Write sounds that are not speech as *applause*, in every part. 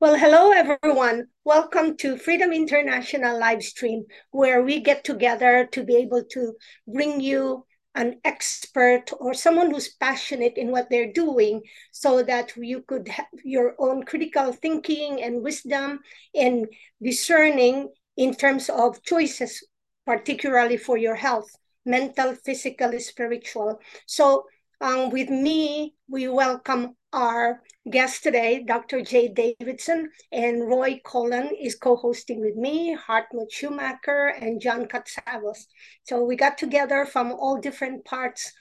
Well, hello, everyone. Welcome to Freedom International live stream, where we get together to be able to bring you an expert or someone who's passionate in what they're doing so that you could have your own critical thinking and wisdom and discerning in terms of choices, particularly for your health, mental, physical, spiritual. So um, with me, we welcome our guest today, Dr. Jay Davidson, and Roy Colon is co-hosting with me, Hartmut Schumacher, and John Katsavos. So we got together from all different parts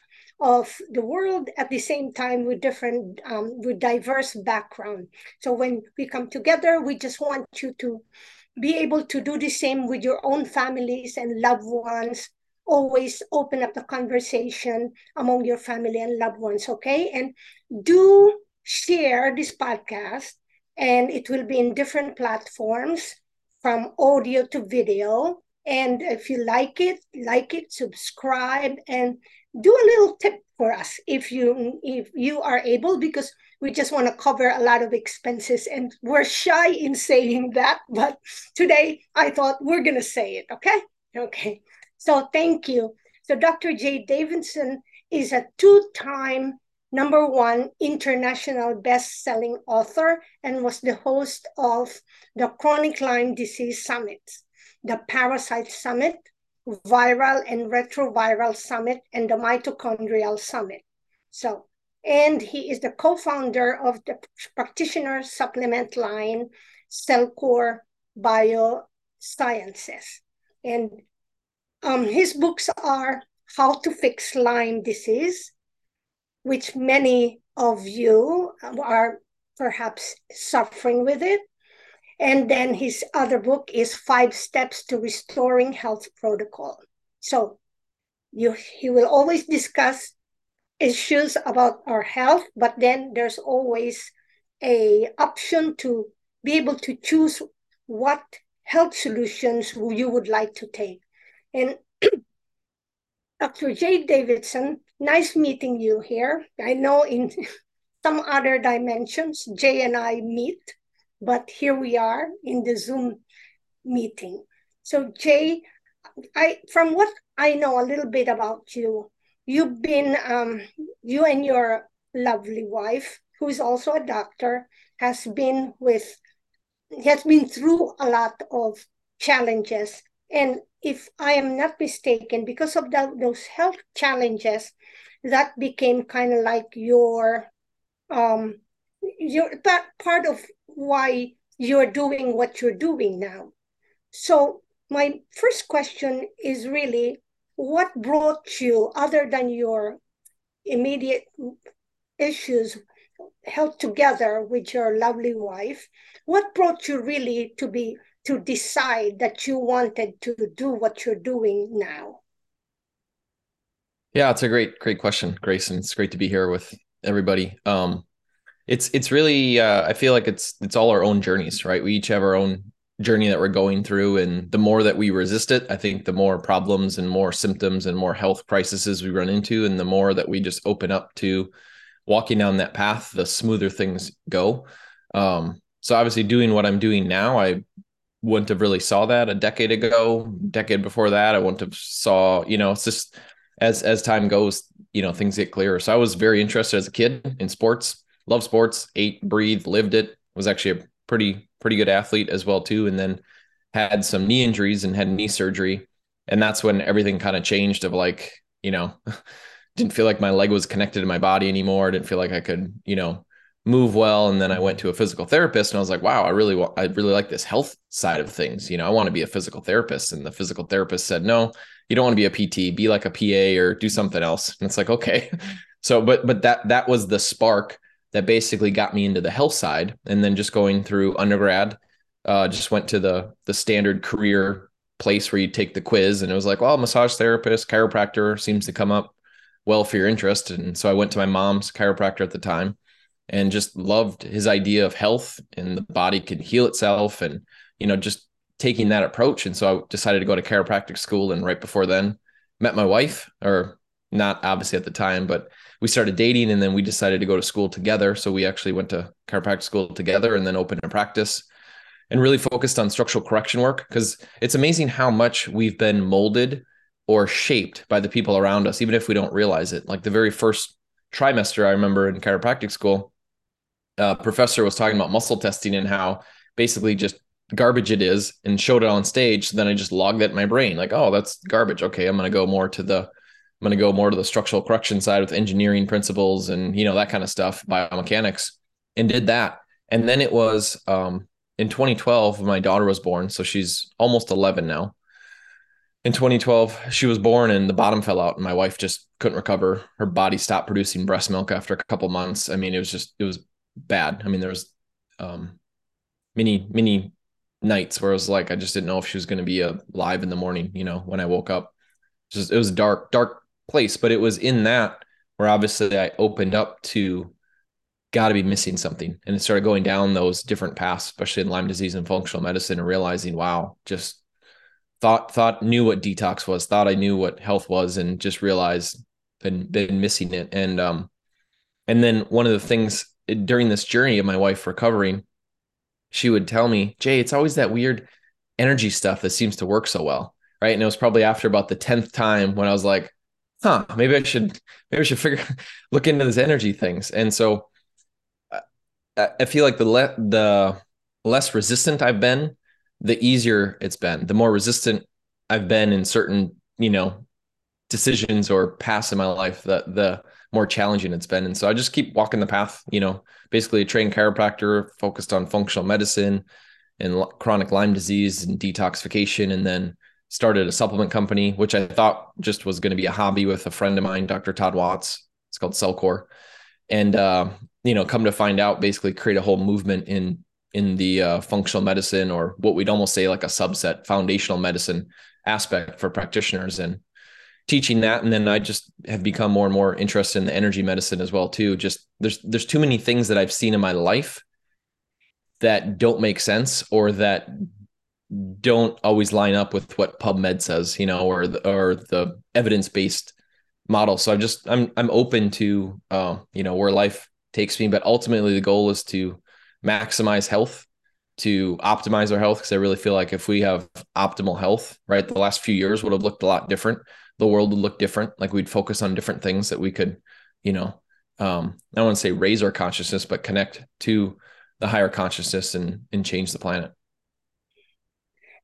of the world at the same time with different, um, with diverse background. So when we come together, we just want you to be able to do the same with your own families and loved ones always open up the conversation among your family and loved ones, okay? And do share this podcast, and it will be in different platforms from audio to video. And if you like it, like it, subscribe, and do a little tip for us if you if you are able, because we just want to cover a lot of expenses, and we're shy in saying that. But today, I thought we're gonna say it. Okay, okay. So thank you. So Dr. Jay Davidson is a two-time number one international best-selling author and was the host of the Chronic Lyme Disease Summit, the Parasite Summit, Viral and Retroviral Summit, and the Mitochondrial Summit. So, and he is the co-founder of the practitioner supplement line, CellCore Biosciences. And um, his books are How to Fix Lyme Disease, which many of you are perhaps suffering with it. And then his other book is Five Steps to Restoring Health Protocol. So you, he will always discuss issues about our health, but then there's always a option to be able to choose what health solutions you would like to take. And *clears throat* Dr. Jay Davidson, nice meeting you here. I know in *laughs* some other dimensions, Jay and I meet, but here we are in the Zoom meeting. So Jay, I from what I know a little bit about you, you've been um, you and your lovely wife, who is also a doctor, has been with has been through a lot of challenges and if I am not mistaken, because of the, those health challenges, that became kind of like your um your that part of why you're doing what you're doing now. So my first question is really what brought you other than your immediate issues held together with your lovely wife what brought you really to be to decide that you wanted to do what you're doing now? Yeah, it's a great, great question, Grayson. It's great to be here with everybody. Um, it's it's really uh, I feel like it's it's all our own journeys, right? We each have our own journey that we're going through, and the more that we resist it, I think the more problems and more symptoms and more health crises we run into, and the more that we just open up to walking down that path, the smoother things go. Um, so obviously, doing what I'm doing now, I wouldn't have really saw that a decade ago decade before that i wouldn't have saw you know it's just as as time goes you know things get clearer. So i was very interested as a kid in sports love sports ate breathed lived it was actually a pretty pretty good athlete as well too and then had some knee injuries and had knee surgery and that's when everything kind of changed of like you know *laughs* didn't feel like my leg was connected to my body anymore didn't feel like i could you know move well and then i went to a physical therapist and i was like wow i really want i really like this health side of things you know i want to be a physical therapist. And the physical therapist said no you don't want to be a pt be like a pa or do something else. And it's like okay. *laughs* So but but that that was the spark that basically got me into the health side and then just going through undergrad uh, just went to the the standard career place where you take the quiz and it was like well massage therapist chiropractor seems to come up well for your interest. And so i went to my mom's chiropractor at the time and just loved his idea of health and the body can heal itself and you know just taking that approach and so i decided to go to chiropractic school and right before then met my wife or not obviously at the time, but we started dating and then we decided to go to school together. So we actually went to chiropractic school together and then opened a practice and really focused on structural correction work because it's amazing how much we've been molded or shaped by the people around us, even if we don't realize it. Like the very first trimester, I remember in chiropractic school, a professor was talking about muscle testing and how basically just garbage it is and showed it on stage. So then I just logged that in my brain, like, oh, that's garbage. Okay, I'm going to go more to the I'm to go more to the structural correction side with engineering principles and you know that kind of stuff, biomechanics, and did that. And then it was um, in 2012 my daughter was born, so she's almost 11 now. In 2012, she was born and the bottom fell out, and my wife just couldn't recover. Her body stopped producing breast milk after a couple months. I mean, it was just it was bad. I mean, there was um, many many nights where I was like I just didn't know if she was going to be alive in the morning. You know, when I woke up, just it was dark, dark place, but it was in that where obviously I opened up to got to be missing something and it started going down those different paths, especially in Lyme disease and functional medicine and realizing, wow, just thought, thought knew what detox was, thought I knew what health was and just realized been, been missing it. And, um, and then one of the things during this journey of my wife recovering, she would tell me, Jay, it's always that weird energy stuff that seems to work so well. Right. And it was probably after about the 10th time when I was like, huh, maybe I should maybe I should figure *laughs* look into this energy things. And so I, feel like the le- the less resistant I've been, the easier it's been. The more resistant I've been in certain, you know, decisions or paths in my life, the the more challenging it's been. And so I just keep walking the path, you know, basically a trained chiropractor focused on functional medicine and chronic Lyme disease and detoxification and then started a supplement company, which I thought just was going to be a hobby with a friend of mine, Dr. Todd Watts. It's called CellCore. And, uh, you know, come to find out, basically create a whole movement in in the uh, functional medicine or what we'd almost say like a subset foundational medicine aspect for practitioners and teaching that and then i just have become more and more interested in the energy medicine as well too just there's there's too many things that i've seen in my life that don't make sense or that don't always line up with what PubMed says, you know, or the, or the evidence based model. So I'm just I'm I'm open to uh, you know where life takes me, but ultimately the goal is to maximize health, to optimize our health because I really feel like if we have optimal health, right, the last few years would have looked a lot different. The world would look different. Like we'd focus on different things that we could, you know, um, I don't want to say raise our consciousness, but connect to the higher consciousness and and change the planet.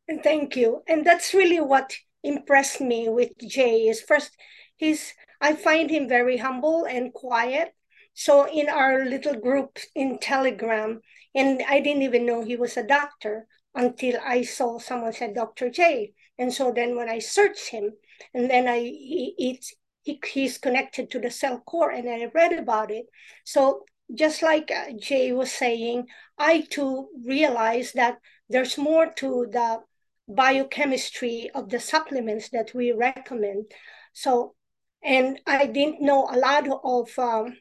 And thank you. And that's really what impressed me with Jay is first he's I find him very humble and quiet. So in our little group in Telegram, and I didn't even know he was a doctor until I saw someone said Dr. J. And so then when I searched him, and then I he, it's he's connected to the CellCore, and I read about it. So just like uh, Jay was saying, I too realized that there's more to the biochemistry of the supplements that we recommend. So, and I didn't know a lot of um,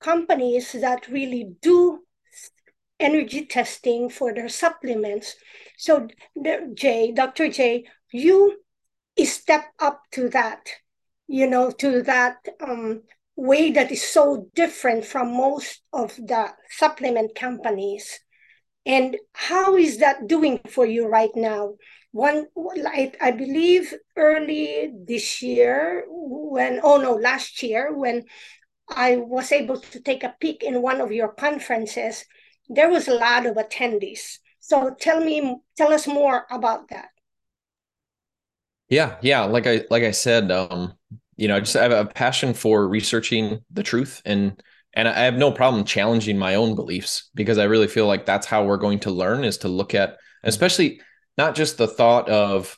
companies that really do energy testing for their supplements. So, Jay, Dr. Jay, you step up to that, you know, to that um, way that is so different from most of the supplement companies. And how is that doing for you right now? One, I, I believe early this year, when, oh no, last year, when I was able to take a peek in one of your conferences, there was a lot of attendees. So tell me, tell us more about that. Yeah, yeah. Like I like I said, um, you know, I just have a passion for researching the truth and and I have no problem challenging my own beliefs because I really feel like that's how we're going to learn is to look at, especially not just the thought of,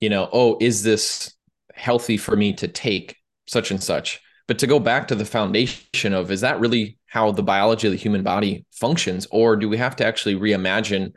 you know, oh, is this healthy for me to take such and such, but to go back to the foundation of, is that really how the biology of the human body functions? Or do we have to actually reimagine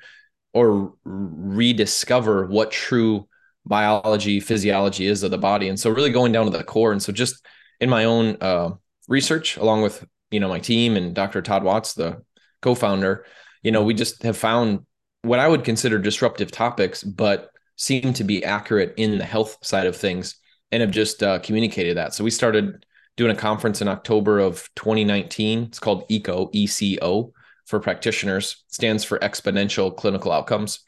or rediscover what true biology, physiology is of the body? And so really going down to the core. And so just in my own, uh, research along with you know my team and Dr. Todd Watts, the co-founder. You know, we just have found what I would consider disruptive topics, but seem to be accurate in the health side of things. and have just uh, communicated that. So we started doing a conference in October of 2019. It's called ECO, ECO for practitioners, it stands for exponential clinical outcomes.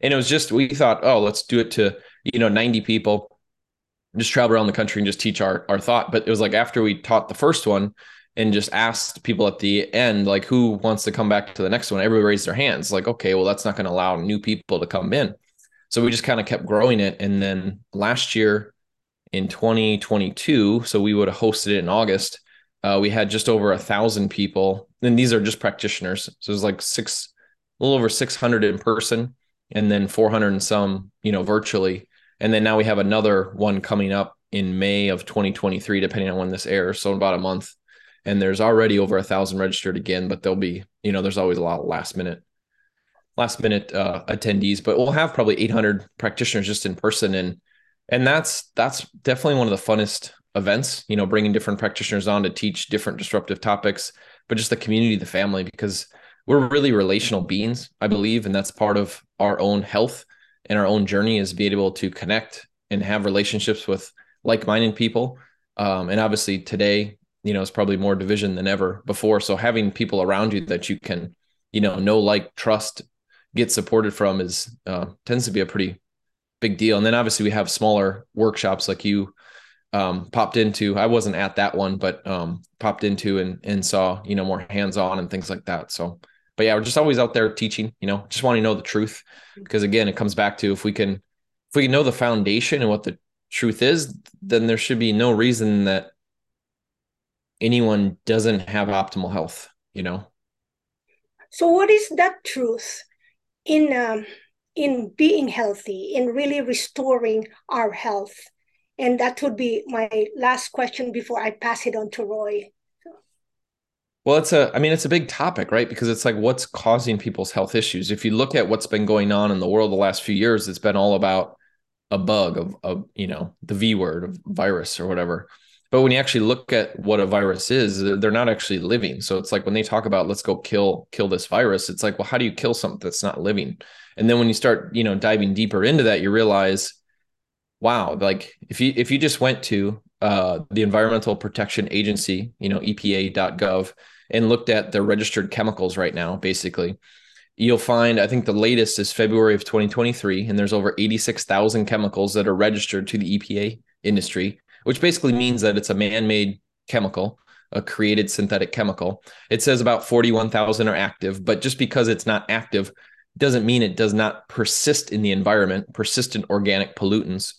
And it was just, we thought, oh, let's do it to, you know, 90 people, just travel around the country and just teach our, our thought. But it was like after we taught the first one and just asked people at the end, like, who wants to come back to the next one? Everybody raised their hands, like, okay, well, that's not going to allow new people to come in. So we just kind of kept growing it. And then last year in 2022, so we would have hosted it in August. Uh, we had just over a thousand people, and these are just practitioners. So it was like six, a little over 600 in person, and then 400 and some, you know, virtually. And then now we have another one coming up in May of 2023, depending on when this airs. So about a month. And there's already over a thousand registered again, but there'll be, you know, there's always a lot of last minute last minute uh, attendees, but we'll have probably 800 practitioners just in person, and and that's that's definitely one of the funnest events. You know, bringing different practitioners on to teach different disruptive topics, but just the community, the family, because we're really relational beings, I believe, and that's part of our own health and our own journey is being able to connect and have relationships with like-minded people. Um, and obviously today, you know, it's probably more division than ever before. So having people around you that you can, you know, know, like, trust, get supported from is uh, tends to be a pretty big deal. And then obviously we have smaller workshops like you um, popped into. I wasn't at that one, but um, popped into and and saw you know more hands on and things like that. So, but yeah, we're just always out there teaching. You know, just want to know the truth because again, it comes back to if we can if we can know the foundation and what the truth is, then there should be no reason that anyone doesn't have optimal health. You know. So, what is that truth? in um, in being healthy, in really restoring our health. And that would be my last question before I pass it on to Roy. Well, it's a, I mean, it's a big topic, right? Because it's like what's causing people's health issues. If you look at what's been going on in the world the last few years, it's been all about a bug of, of you know, the V word of virus or whatever. But when you actually look at what a virus is, they're not actually living. So it's like when they talk about let's go kill kill this virus, it's like, well, how do you kill something that's not living? And then when you start, you know, diving deeper into that, you realize, wow, like if you if you just went to uh, the Environmental Protection Agency, you know, EPA.gov, and looked at the registered chemicals right now, basically, you'll find I think the latest is February of 2023, and there's over 86,000 chemicals that are registered to the EPA industry which basically means that it's a man-made chemical, a created synthetic chemical. It says about 41,000 are active, but just because it's not active doesn't mean it does not persist in the environment, persistent organic pollutants.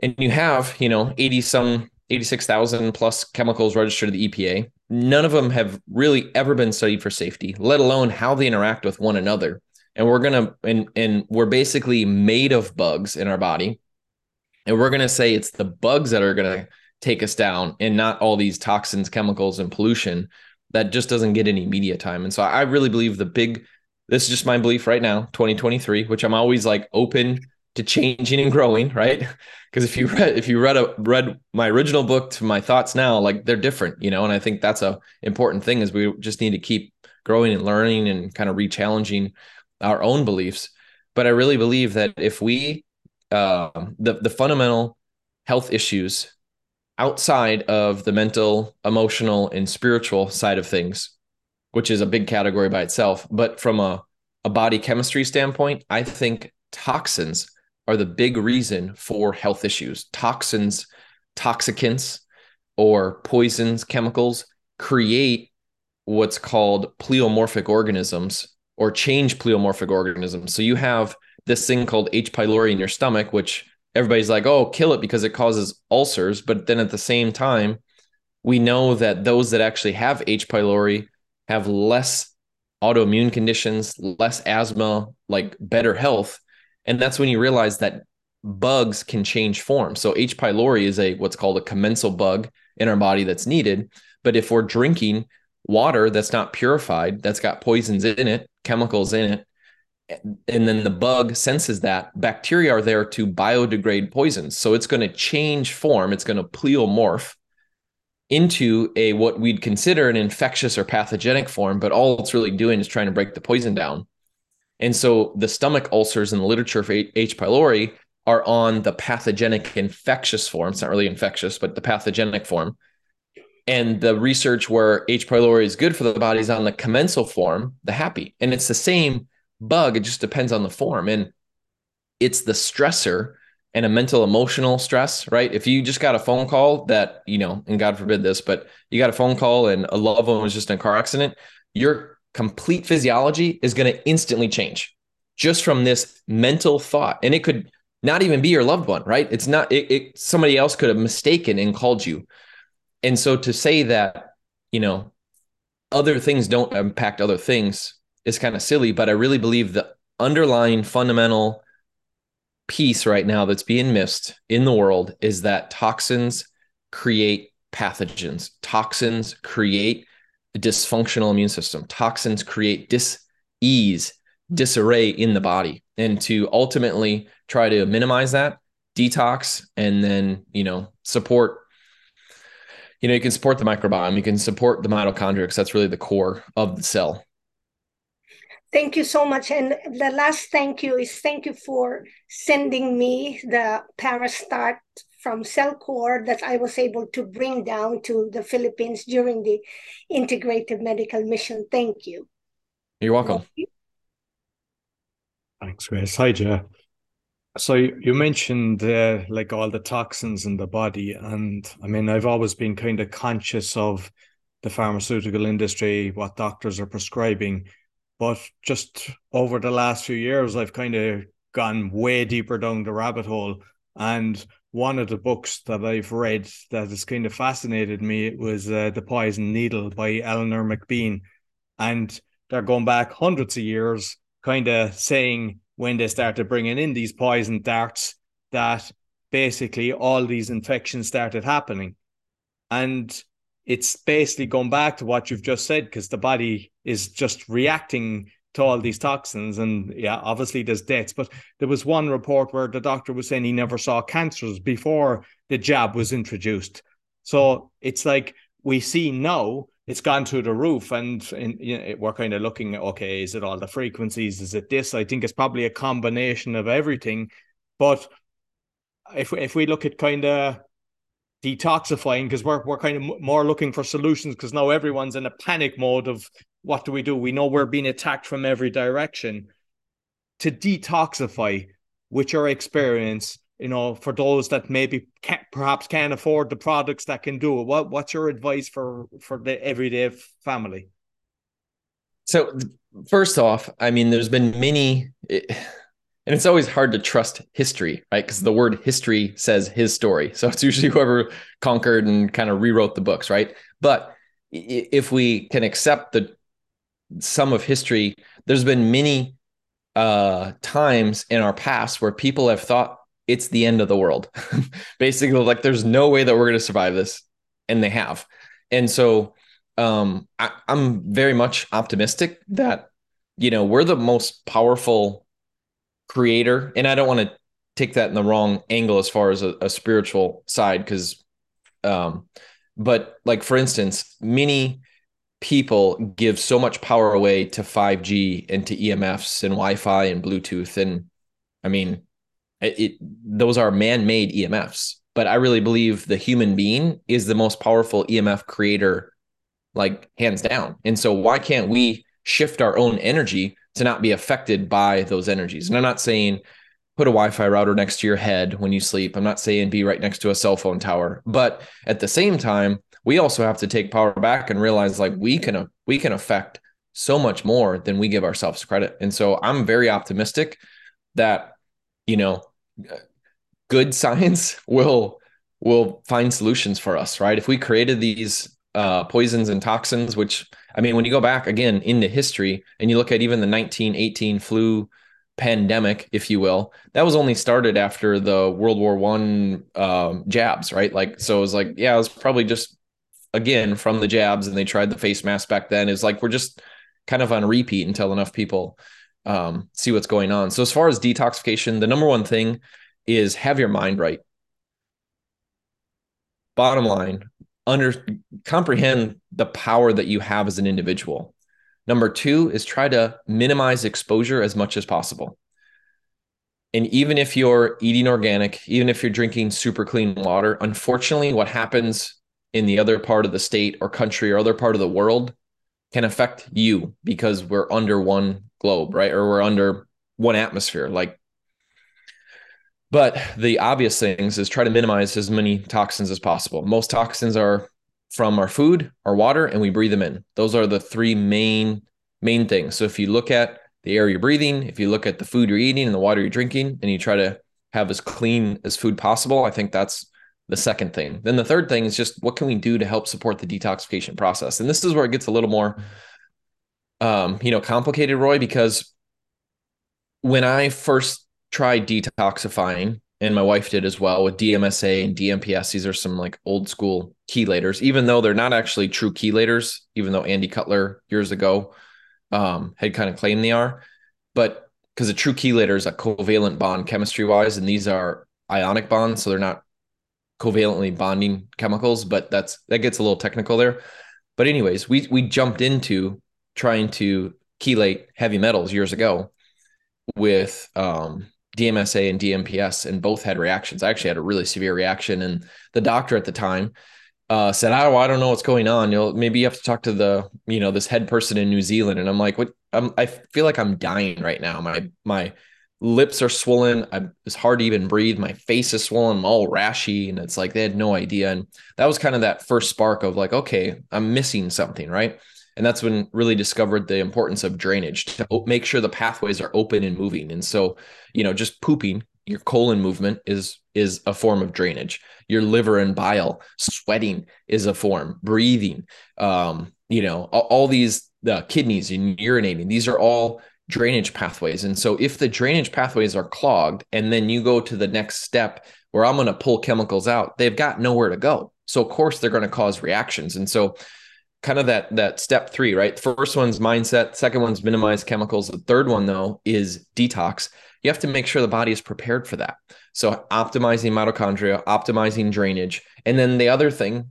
And you have, you know, 80 some 86,000 plus chemicals registered to the EPA. None of them have really ever been studied for safety, let alone how they interact with one another. And we're to and and we're basically made of bugs in our body and we're to say it's the bugs that are to take us down and not all these toxins, chemicals, and pollution that just doesn't get any media time. And so I really believe the big, this is just my belief right now, 2023, which I'm always like open to changing and growing, right? Because if you *laughs* read if you read a read my original book to my thoughts now, like they're different, you know, and I think that's a important thing is we just need to keep growing and learning and kind of re-challenging our own beliefs. But I really believe that if we uh, the the fundamental health issues outside of the mental, emotional, and spiritual side of things, which is a big category by itself. But from a, a body chemistry standpoint, I think toxins are the big reason for health issues. Toxins, toxicants, or poisons, chemicals create what's called pleomorphic organisms or change pleomorphic organisms. So you have this thing called H. pylori in your stomach, which everybody's like, oh, kill it because it causes ulcers. But then at the same time, we know that those that actually have H. pylori have less autoimmune conditions, less asthma, like better health. And that's when you realize that bugs can change form. So H. pylori is a what's called a commensal bug in our body that's needed. But if we're drinking water that's not purified, that's got poisons in it, chemicals in it, and then the bug senses that bacteria are there to biodegrade poisons so it's going to change form it's going to pleomorph into a what we'd consider an infectious or pathogenic form but all it's really doing is trying to break the poison down and so the stomach ulcers in the literature for h pylori are on the pathogenic infectious form. It's not really infectious, but the pathogenic form. And the research where H. pylori is good for the body is on the commensal form, the happy. And it's the same bug. It just depends on the form. And it's the stressor and a mental emotional stress, right? If you just got a phone call that, you know, and God forbid this, but you got a phone call and a loved one was just in a car accident, your complete physiology is going to instantly change just from this mental thought. And it could not even be your loved one, right? It's not, it, it somebody else could have mistaken and called you. And so to say that, you know, other things don't impact other things is kind of silly, but I really believe the underlying fundamental piece right now that's being missed in the world is that toxins create pathogens. Toxins create a dysfunctional immune system. Toxins create dis-ease, disarray in the body. And to ultimately try to minimize that, detox, and then, you know, support you know, you can support the microbiome, you can support the mitochondria because that's really the core of the cell. Thank you so much. And the last thank you is thank you for sending me the Parastart from CellCore that I was able to bring down to the Philippines during the integrated medical mission. Thank you. You're welcome. Thank you. Thanks, Grace. Hi, Joe. So you mentioned uh, like all the toxins in the body, and I mean I've always been kind of conscious of the pharmaceutical industry, what doctors are prescribing, but just over the last few years, I've kind of gone way deeper down the rabbit hole. And one of the books that I've read that has kind of fascinated me was uh, The Poison Needle by Eleanor McBean, and they're going back hundreds of years, kind of saying when they started bringing in these poison darts that basically all these infections started happening. And it's basically going back to what you've just said because the body is just reacting to all these toxins and yeah obviously there's deaths but there was one report where the doctor was saying he never saw cancers before the jab was introduced. So it's like we see now it's gone through the roof and, you know, we're kind of looking at okay is it all the frequencies? Is it this? I think it's probably a combination of everything. But if if we look at kind of detoxifying because we're we're kind of more looking for solutions because now everyone's in a panic mode of what do we do we know we're being attacked from every direction to detoxify with your experience you know, for those that maybe can't, perhaps can't afford the products that can do it? What what's your advice for for the everyday family? So first off, I mean, there's been many, and it's always hard to trust history, right? Because the word history says his story, so it's usually *laughs* whoever conquered and kind of rewrote the books, right? But if we can accept the sum of history, there's been many uh, times in our past where people have thought it's the end of the world. *laughs* Basically, like there's no way that we're going to survive this, and they have. And so, um, I, I'm very much optimistic that you know we're the most powerful creator, and I don't want to take that in the wrong angle as far as a, a spiritual side, because, um, but like for instance, many people give so much power away to 5G and to EMFs and Wi-Fi and Bluetooth, and I mean it, those are man-made EMFs, but I really believe the human being is the most powerful EMF creator, like hands down. And so why can't we shift our own energy to not be affected by those energies? And I'm not saying put a Wi-Fi router next to your head when you sleep. I'm not saying be right next to a cell phone tower, but at the same time, we also have to take power back and realize like we can we can affect so much more than we give ourselves credit. And so I'm very optimistic that you know, good science *laughs* will will find solutions for us, right? If we created these uh, poisons and toxins, which I mean, when you go back again into history and you look at even the 1918 flu pandemic, if you will, that was only started after the World War One um, jabs, right? Like, so it was like, yeah, it was probably just again from the jabs, and they tried the face mask back then. is like we're just kind of on repeat until enough people um, see what's going on. So as far as detoxification, the number one thing is have your mind right. Bottom line, under comprehend the power that you have as an individual. Number two is try to minimize exposure as much as possible. And even if you're eating organic, even if you're drinking super clean water, unfortunately, what happens in the other part of the state or country or other part of the world can affect you because we're under one globe, right? Or we're under one atmosphere. Like, but the obvious things is try to minimize as many toxins as possible. Most toxins are from our food, our water, and we breathe them in. Those are the three main main things. So if you look at the air you're breathing, if you look at the food you're eating and the water you're drinking, and you try to have as clean as food possible, I think that's the second thing. Then the third thing is just what can we do to help support the detoxification process? And this is where it gets a little more um, you know, complicated, Roy, because when I first tried detoxifying, and my wife did as well with DMSA and DMPS, these are some like old school chelators, even though they're not actually true chelators, even though Andy Cutler years ago um, had kind of claimed they are. But because a true chelator is a covalent bond chemistry wise, and these are ionic bonds, so they're not covalently bonding chemicals, but that's that gets a little technical there. But anyways, we we jumped into trying to chelate heavy metals years ago with um, DMSA and DMPS, and both had reactions. I actually had a really severe reaction, and the doctor at the time uh, said, "Oh, I don't know what's going on. You'll maybe you have to talk to the you know this head person in New Zealand." And I'm like, "What? I'm, I feel like I'm dying right now. My my lips are swollen. I, it's hard to even breathe. My face is swollen. I'm all rashy, and it's like they had no idea. And that was kind of that first spark of like, okay, I'm missing something, right? And that's when really discovered the importance of drainage to make sure the pathways are open and moving. And so, you know, just pooping, your colon movement is is a form of drainage. Your liver and bile, sweating is a form. Breathing, um, you know, all, all these the kidneys and urinating. These are all drainage pathways. And so if the drainage pathways are clogged and then you go to the next step where I'm going to pull chemicals out, they've got nowhere to go. So of course they're going to cause reactions. And so kind of that that step 3, right? First one's mindset, second one's minimize chemicals. The third one though is detox. You have to make sure the body is prepared for that. So optimizing mitochondria, optimizing drainage. And then the other thing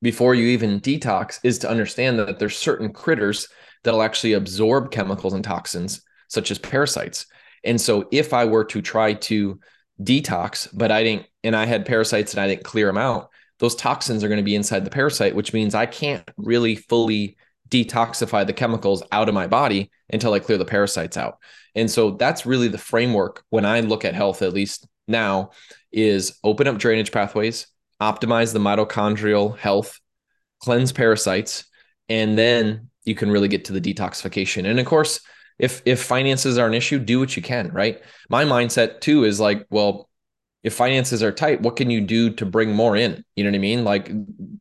before you even detox is to understand that there's certain critters that'll actually absorb chemicals and toxins, such as parasites. And so if I were to try to detox, but I didn't, and I had parasites and I didn't clear them out, those toxins are going to be inside the parasite, which means I can't really fully detoxify the chemicals out of my body until I clear the parasites out. And so that's really the framework when I look at health, at least now, is open up drainage pathways, optimize the mitochondrial health, cleanse parasites, and then you can really get to the detoxification. And of course, if if finances are an issue, do what you can, right? My mindset too is like, well, if finances are tight, what can you do to bring more in? You know what I mean? Like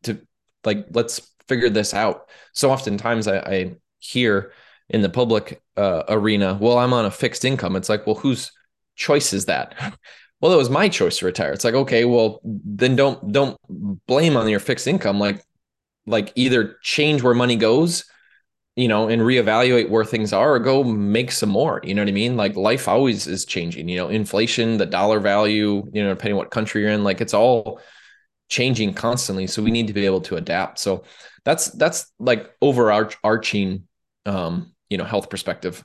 to like let's figure this out. So oftentimes I, I hear in the public uh, arena, well, I'm on a fixed income. It's like, well, whose choice is that? *laughs* well, it was my choice to retire. It's like, okay, well, then don't don't blame on your fixed income. Like, like either change where money goes you know, and reevaluate where things are or go make some more. You know what I mean? Like life always is changing, you know, inflation, the dollar value, you know, depending what country you're in, like it's all changing constantly. So we need to be able to adapt. So that's that's like overarching um, you know, health perspective.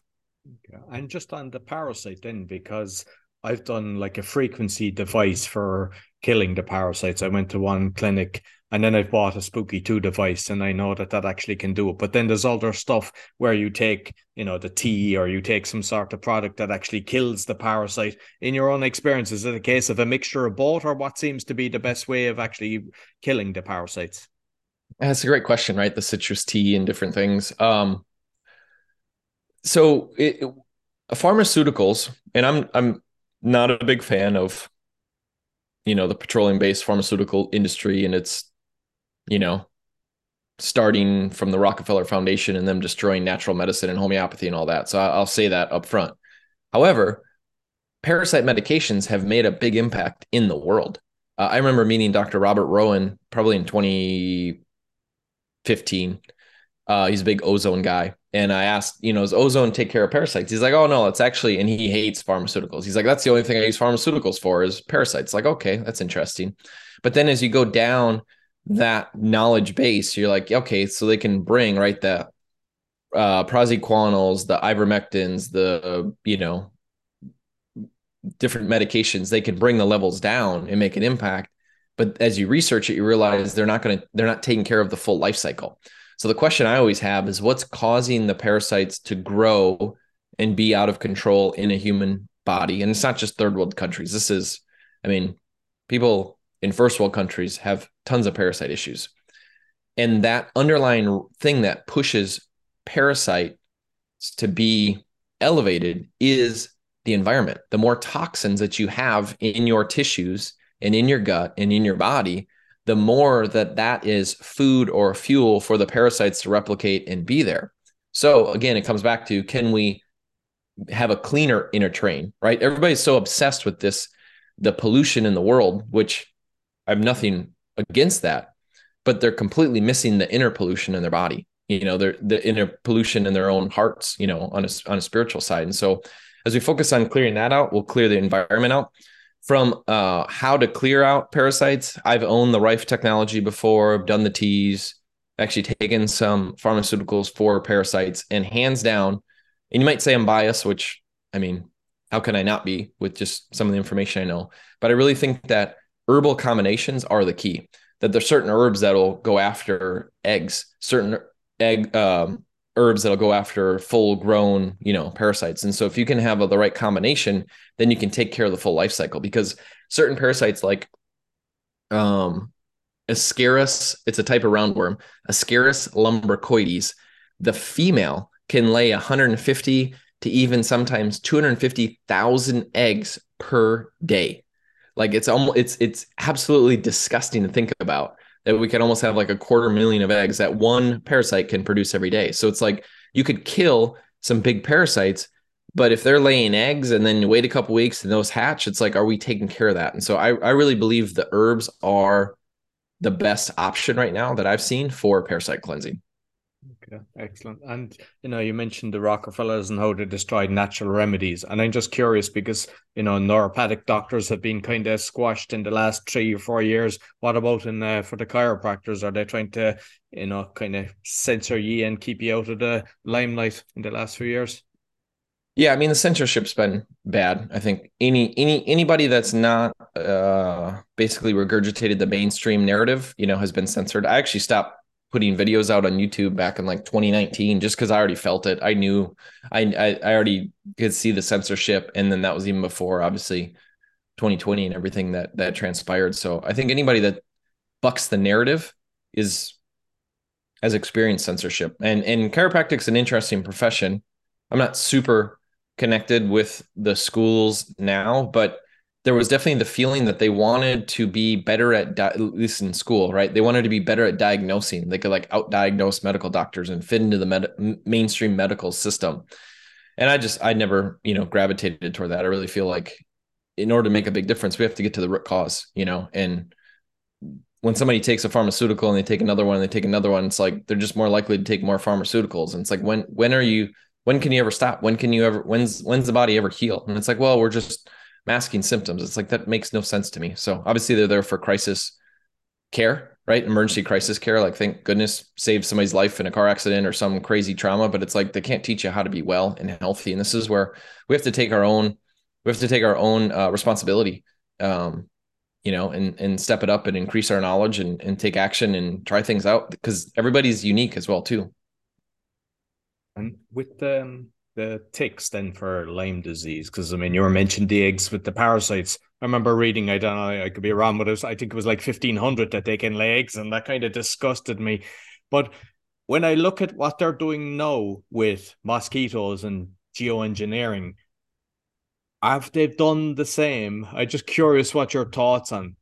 And just on the parasite then, because I've done like a frequency device for killing the parasites. I went to one clinic and then I've bought a Spooky 2 device and I know that that actually can do it. But then there's other stuff where you take, you know, the tea or you take some sort of product that actually kills the parasite. In your own experience, is it a case of a mixture of both or what seems to be the best way of actually killing the parasites? That's a great question, right? The citrus tea and different things. Um, so it, it, pharmaceuticals, and I'm I'm not a big fan of you know the petroleum based pharmaceutical industry and its you know, starting from the Rockefeller Foundation and them destroying natural medicine and homeopathy and all that. So I'll say that up front. However, parasite medications have made a big impact in the world. Uh, I remember meeting Dr. Robert Rowan probably in 2015. Uh, he's a big ozone guy. And I asked, you know, does ozone take care of parasites? He's like, oh, no, it's actually, and he hates pharmaceuticals. He's like, that's the only thing I use pharmaceuticals for is parasites. Like, okay, that's interesting. But then as you go down that knowledge base, you're like, okay, so they can bring right the uh praziquantels, the ivermectins, the you know different medications, they can bring the levels down and make an impact. But as you research it, you realize they're not going to, they're not taking care of the full life cycle. So the question I always have is what's causing the parasites to grow and be out of control in a human body? And it's not just third world countries. This is, I mean, people in first world countries have tons of parasite issues. And that underlying thing that pushes parasites to be elevated is the environment. The more toxins that you have in your tissues and in your gut and in your body, the more that that is food or fuel for the parasites to replicate and be there. So again, it comes back to can we have a cleaner inner terrain, right? Everybody's so obsessed with this, the pollution in the world, which I have nothing against that, but they're completely missing the inner pollution in their body. You know, they're the inner pollution in their own hearts. You know, on a on a spiritual side. And so, as we focus on clearing that out, we'll clear the environment out. From uh, how to clear out parasites, I've owned the Rife technology before. I've done the teas, actually taken some pharmaceuticals for parasites, and hands down. And you might say I'm biased, which I mean, how can I not be with just some of the information I know? But I really think that herbal combinations are the key. That there's certain herbs that'll go after eggs, certain egg um, herbs that'll go after full grown, you know, parasites. And so if you can have a, the right combination, then you can take care of the full life cycle because certain parasites like um Ascaris, it's a type of roundworm, Ascaris lumbricoides, the female can lay 150 to even sometimes 250,000 eggs per day. Like it's almost it's it's absolutely disgusting to think about that we could almost have like a quarter million of eggs that one parasite can produce every day. So it's like you could kill some big parasites, but if they're laying eggs and then you wait a couple weeks and those hatch, it's like, are we taking care of that? And so I, I really believe the herbs are the best option right now that I've seen for parasite cleansing. Okay, excellent. And you know, you mentioned the Rockefellers and how they destroyed natural remedies, and I'm just curious because you know naturopathic doctors have been kind of squashed in the last three or four years. What about in uh, for the chiropractors? Are they trying to you know kind of censor you and keep you out of the limelight in the last few years? Yeah, I mean the censorship's been bad. I think any any anybody that's not uh basically regurgitated the mainstream narrative, you know, has been censored. I actually stopped putting videos out on YouTube back in like 2019 just because I already felt it. I knew I, I, I already could see the censorship, and then that was even before obviously 2020 and everything that that transpired. So I think anybody that bucks the narrative is has experienced censorship. And and chiropractic's an interesting profession. I'm not super connected with the schools now, but there was definitely the feeling that they wanted to be better at di- at least in school right? They wanted to be better at diagnosing. They could like out diagnose medical doctors and fit into the med- mainstream medical system. And i just i never you know gravitated toward that. I really feel like in order to make a big difference we have to get to the root cause you know? And when somebody takes a pharmaceutical and they take another one and they take another one it's like they're just more likely to take more pharmaceuticals. And it's like when when are you when can you ever stop? When can you ever when's when's the body ever heal? And it's like well we're just masking symptoms. It's like that makes no sense to me. So obviously they're there for crisis care, right? Emergency crisis care. Like thank goodness save somebody's life in a car accident or some crazy trauma, but it's like they can't teach you how to be well and healthy. And this is where we have to take our own we have to take our own uh, responsibility. Um, you know, and and step it up and increase our knowledge and and take action and try things out because everybody's unique as well too. And with um the ticks then for Lyme disease? Because I mean, you were mentioned the eggs with the parasites. I remember reading, I don't know, I could be wrong, but it was, I think it was like 1500 that they can lay eggs, and that kind of disgusted me. But when I look at what they're doing now with mosquitoes and geoengineering, have they done the same? I'm just curious what your thoughts on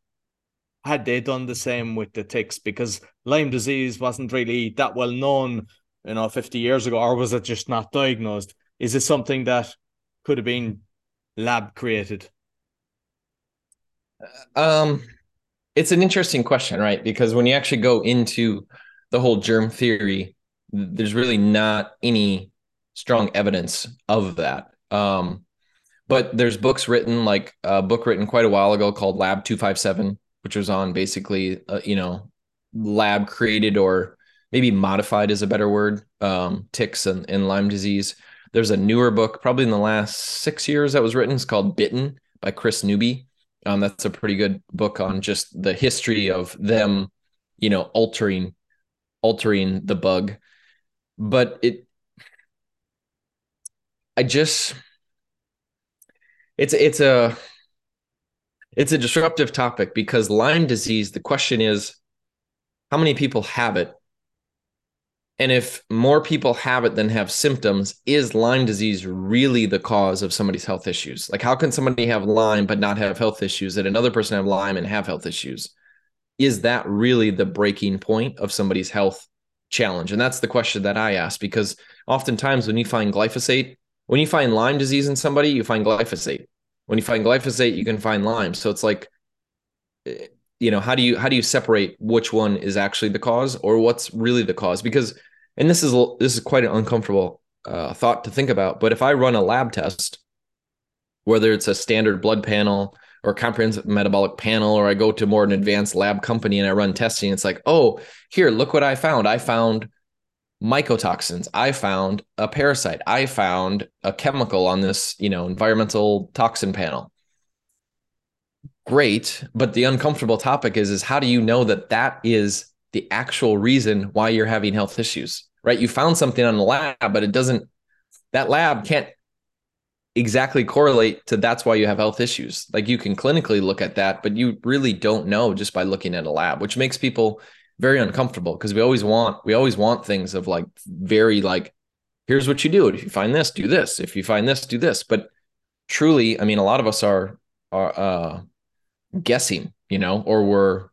had they done the same with the ticks because Lyme disease wasn't really that well known you know, 50 years ago, or was it just not diagnosed? Is it something that could have been lab created? Um, it's an interesting question, right? Because when you actually go into the whole germ theory, there's really not any strong evidence of that. Um, but there's books written, like a book written quite a while ago called Lab 257, which was on basically, uh, you know, lab created or maybe modified is a better word, um, ticks and, and Lyme disease. There's a newer book, probably in the last six years, that was written. It's called Bitten by Kris Newby. Um, that's a pretty good book on just the history of them, you know, altering altering the bug. But it I just it's it's a it's a disruptive topic because Lyme disease, the question is how many people have it? And if more people have it than have symptoms, is Lyme disease really the cause of somebody's health issues? Like, how can somebody have Lyme but not have health issues, and another person have Lyme and have health issues? Is that really the breaking point of somebody's health challenge? And that's the question that I ask because oftentimes when you find glyphosate, when you find Lyme disease in somebody, you find glyphosate. When you find glyphosate, you can find Lyme. So it's like, eh, you know, how do you how do you separate which one is actually the cause or what's really the cause? Because, and this is this is quite an uncomfortable uh, thought to think about. But if I run a lab test, whether it's a standard blood panel or comprehensive metabolic panel, or I go to more an advanced lab company and I run testing, it's like, oh, here, look what I found. I found mycotoxins i found a parasite i found a chemical on this you know environmental toxin panel great but the uncomfortable topic is is how do you know that that is the actual reason why you're having health issues right? You found something on the lab but it doesn't that lab can't exactly correlate to that's why you have health issues. Like you can clinically look at that but you really don't know just by looking at a lab which makes people very uncomfortable because we always want we always want things of like very like here's what you do. If you find this do this. If you find this do this. But truly i mean a lot of us are are uh guessing you know or we're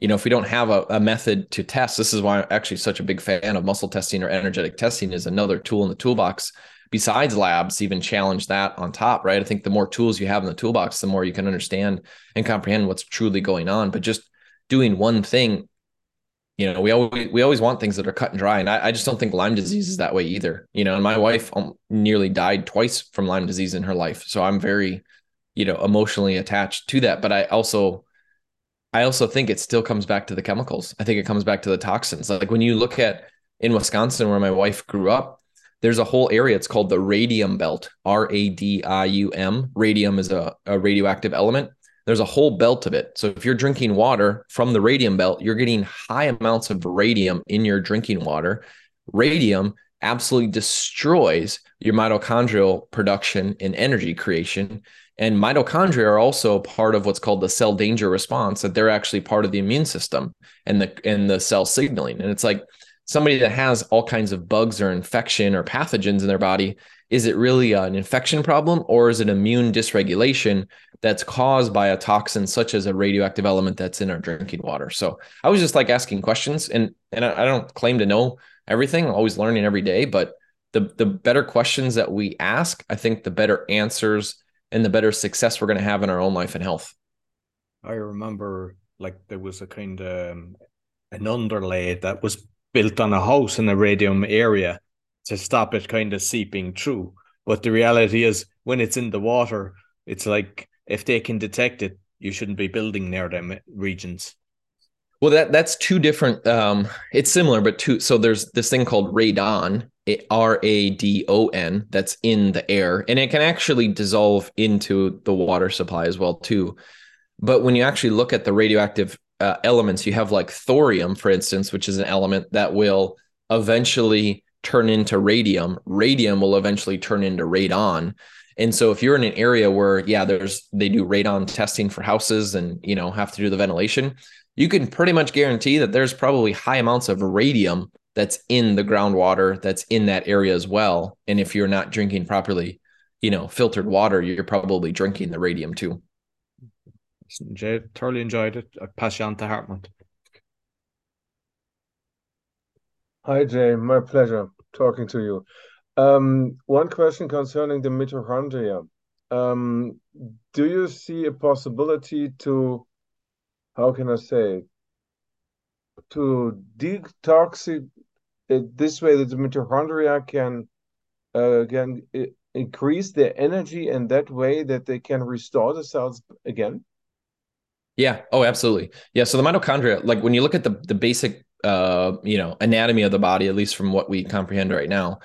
you know if we don't have a, a method to test this is why i'm actually such a big fan of muscle testing or energetic testing is another tool in the toolbox. Besides labs even challenge that on top right? I think the more tools you have in the toolbox the more you can understand and comprehend what's truly going on. But just doing one thing you know, we always we always want things that are cut and dry, and I, I just don't think Lyme disease is that way either. You know, and my wife nearly died twice from Lyme disease in her life, so I'm very, you know, emotionally attached to that. But I also, I also think it still comes back to the chemicals. I think it comes back to the toxins. Like when you look at in Wisconsin, where my wife grew up, there's a whole area. It's called the radium belt. R A D I U M. Radium is a, a radioactive element there's a whole belt of it. So if you're drinking water from the radium belt, you're getting high amounts of radium in your drinking water. Radium absolutely destroys your mitochondrial production and energy creation. And mitochondria are also part of what's called the cell danger response, that they're actually part of the immune system and the and the cell signaling. And it's like somebody that has all kinds of bugs or infection or pathogens in their body, is it really an infection problem or is it immune dysregulation that's caused by a toxin such as a radioactive element that's in our drinking water. So I was just like asking questions and and I, don't claim to know everything, I'm always learning every day, but the the better questions that we ask, I think the better answers and the better success we're going to have in our own life and health. I remember like there was a kind of um, an underlay that was built on a house in a radium area to stop it kind of seeping through. But the reality is when it's in the water, it's like if they can detect it, you shouldn't be building near them regions. Well, that that's two different. Um, it's similar, but two. So there's this thing called radon, R A D O N, that's in the air, and it can actually dissolve into the water supply as well too. But when you actually look at the radioactive uh, elements, you have like thorium, for instance, which is an element that will eventually turn into radium. Radium will eventually turn into radon. And so if you're in an area where, yeah, there's they do radon testing for houses and you know have to do the ventilation, you can pretty much guarantee that there's probably high amounts of radium that's in the groundwater that's in that area as well. And if you're not drinking properly, you know, filtered water, you're probably drinking the radium too. Jay, thoroughly enjoyed it. I pass you on to Hartmut. Hi, Jay. My pleasure talking to you. Um, one question concerning the mitochondria. Um, do you see a possibility to, how can I say, to detox it this way that the mitochondria can uh, can increase their energy in that way that they can restore the cells again? Yeah. Oh, absolutely. Yeah. So the mitochondria, like when you look at the the basic, uh, you know, anatomy of the body, at least from what we comprehend right now,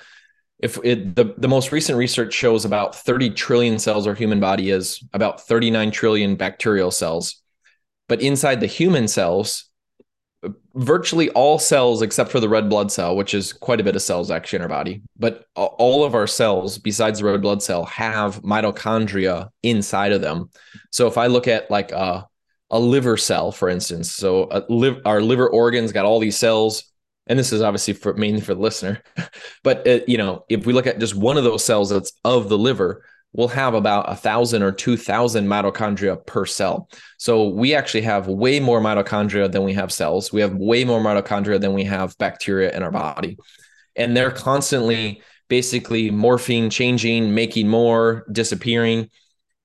if it, the, the most recent research shows about 30 trillion cells our human body is about 39 trillion bacterial cells but inside the human cells virtually all cells except for the red blood cell which is quite a bit of cells actually in our body but all of our cells besides the red blood cell have mitochondria inside of them. So if i look at like a, a liver cell for instance so our liver organs got all these cells and this is obviously for mainly for the listener *laughs* but uh, you know if we look at just one of those cells that's of the liver we'll have about a thousand or two thousand mitochondria per cell. So we actually have way more mitochondria than we have cells. We have way more mitochondria than we have bacteria in our body. And they're constantly basically morphing changing making more disappearing.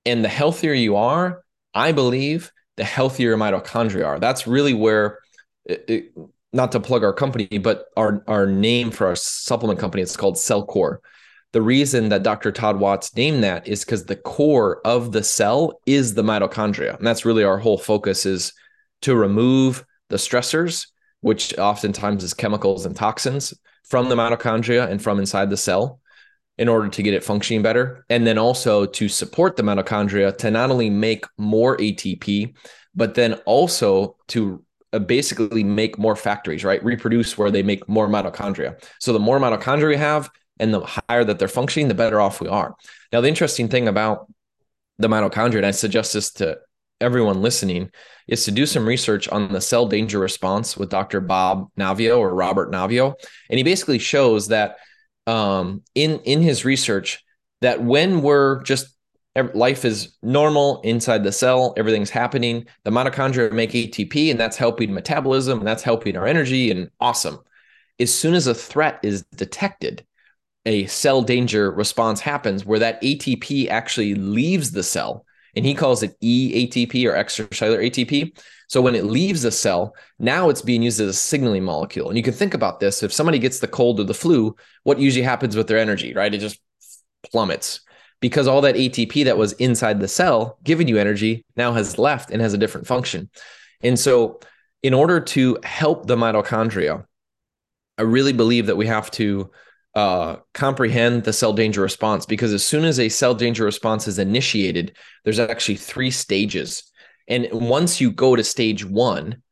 And the healthier you are i believe the healthier mitochondria are. That's really where it, it, not to plug our company, but our our name for our supplement company it's called CellCore. The reason that Dr. Todd Watts named that is because the core of the cell is the mitochondria, and that's really our whole focus is to remove the stressors, which oftentimes is chemicals and toxins from the mitochondria and from inside the cell in order to get it functioning better. And then also to support the mitochondria to not only make more ATP, but then also to uh, basically make more factories, right? Reproduce where they make more mitochondria. So the more mitochondria we have and the higher that they're functioning, the better off we are. Now, the interesting thing about the mitochondria, and I suggest this to everyone listening, is to do some research on the cell danger response with Dr. Bob Naviaux or Robert Naviaux. And he basically shows that um, in, in his research, that when we're just life is normal inside the cell everything's happening the mitochondria make atp and that's helping metabolism and that's helping our energy and awesome as soon as a threat is detected a cell danger response happens where that atp actually leaves the cell and he calls it eatp or extracellular atp so when it leaves the cell now it's being used as a signaling molecule. And you can think about this if somebody gets the cold or the flu what usually happens with their energy right? It just plummets because all that ATP that was inside the cell giving you energy now has left and has a different function. And so, in order to help the mitochondria, I really believe that we have to uh, comprehend the cell danger response because as soon as a cell danger response is initiated, there's actually three stages. And once you go to stage one,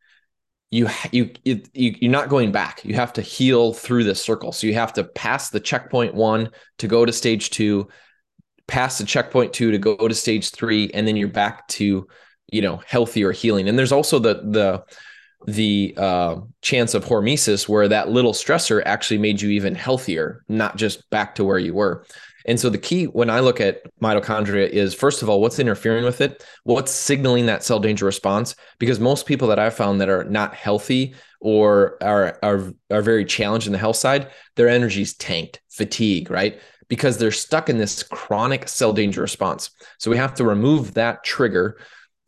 you you you you're not going back. You have to heal through this circle. So you have to pass the checkpoint one to go to stage two, pass the checkpoint two to go to stage three, and then you're back to you know healthier healing. And there's also the the the uh, chance of hormesis where that little stressor actually made you even healthier, not just back to where you were. And so the key when I look at mitochondria is first of all, what's interfering with it? What's signaling that cell danger response? Because most people that I've found that are not healthy or are are are very challenged in the health side, their energy's tanked, fatigue, right? because they're stuck in this chronic cell danger response. So we have to remove that trigger.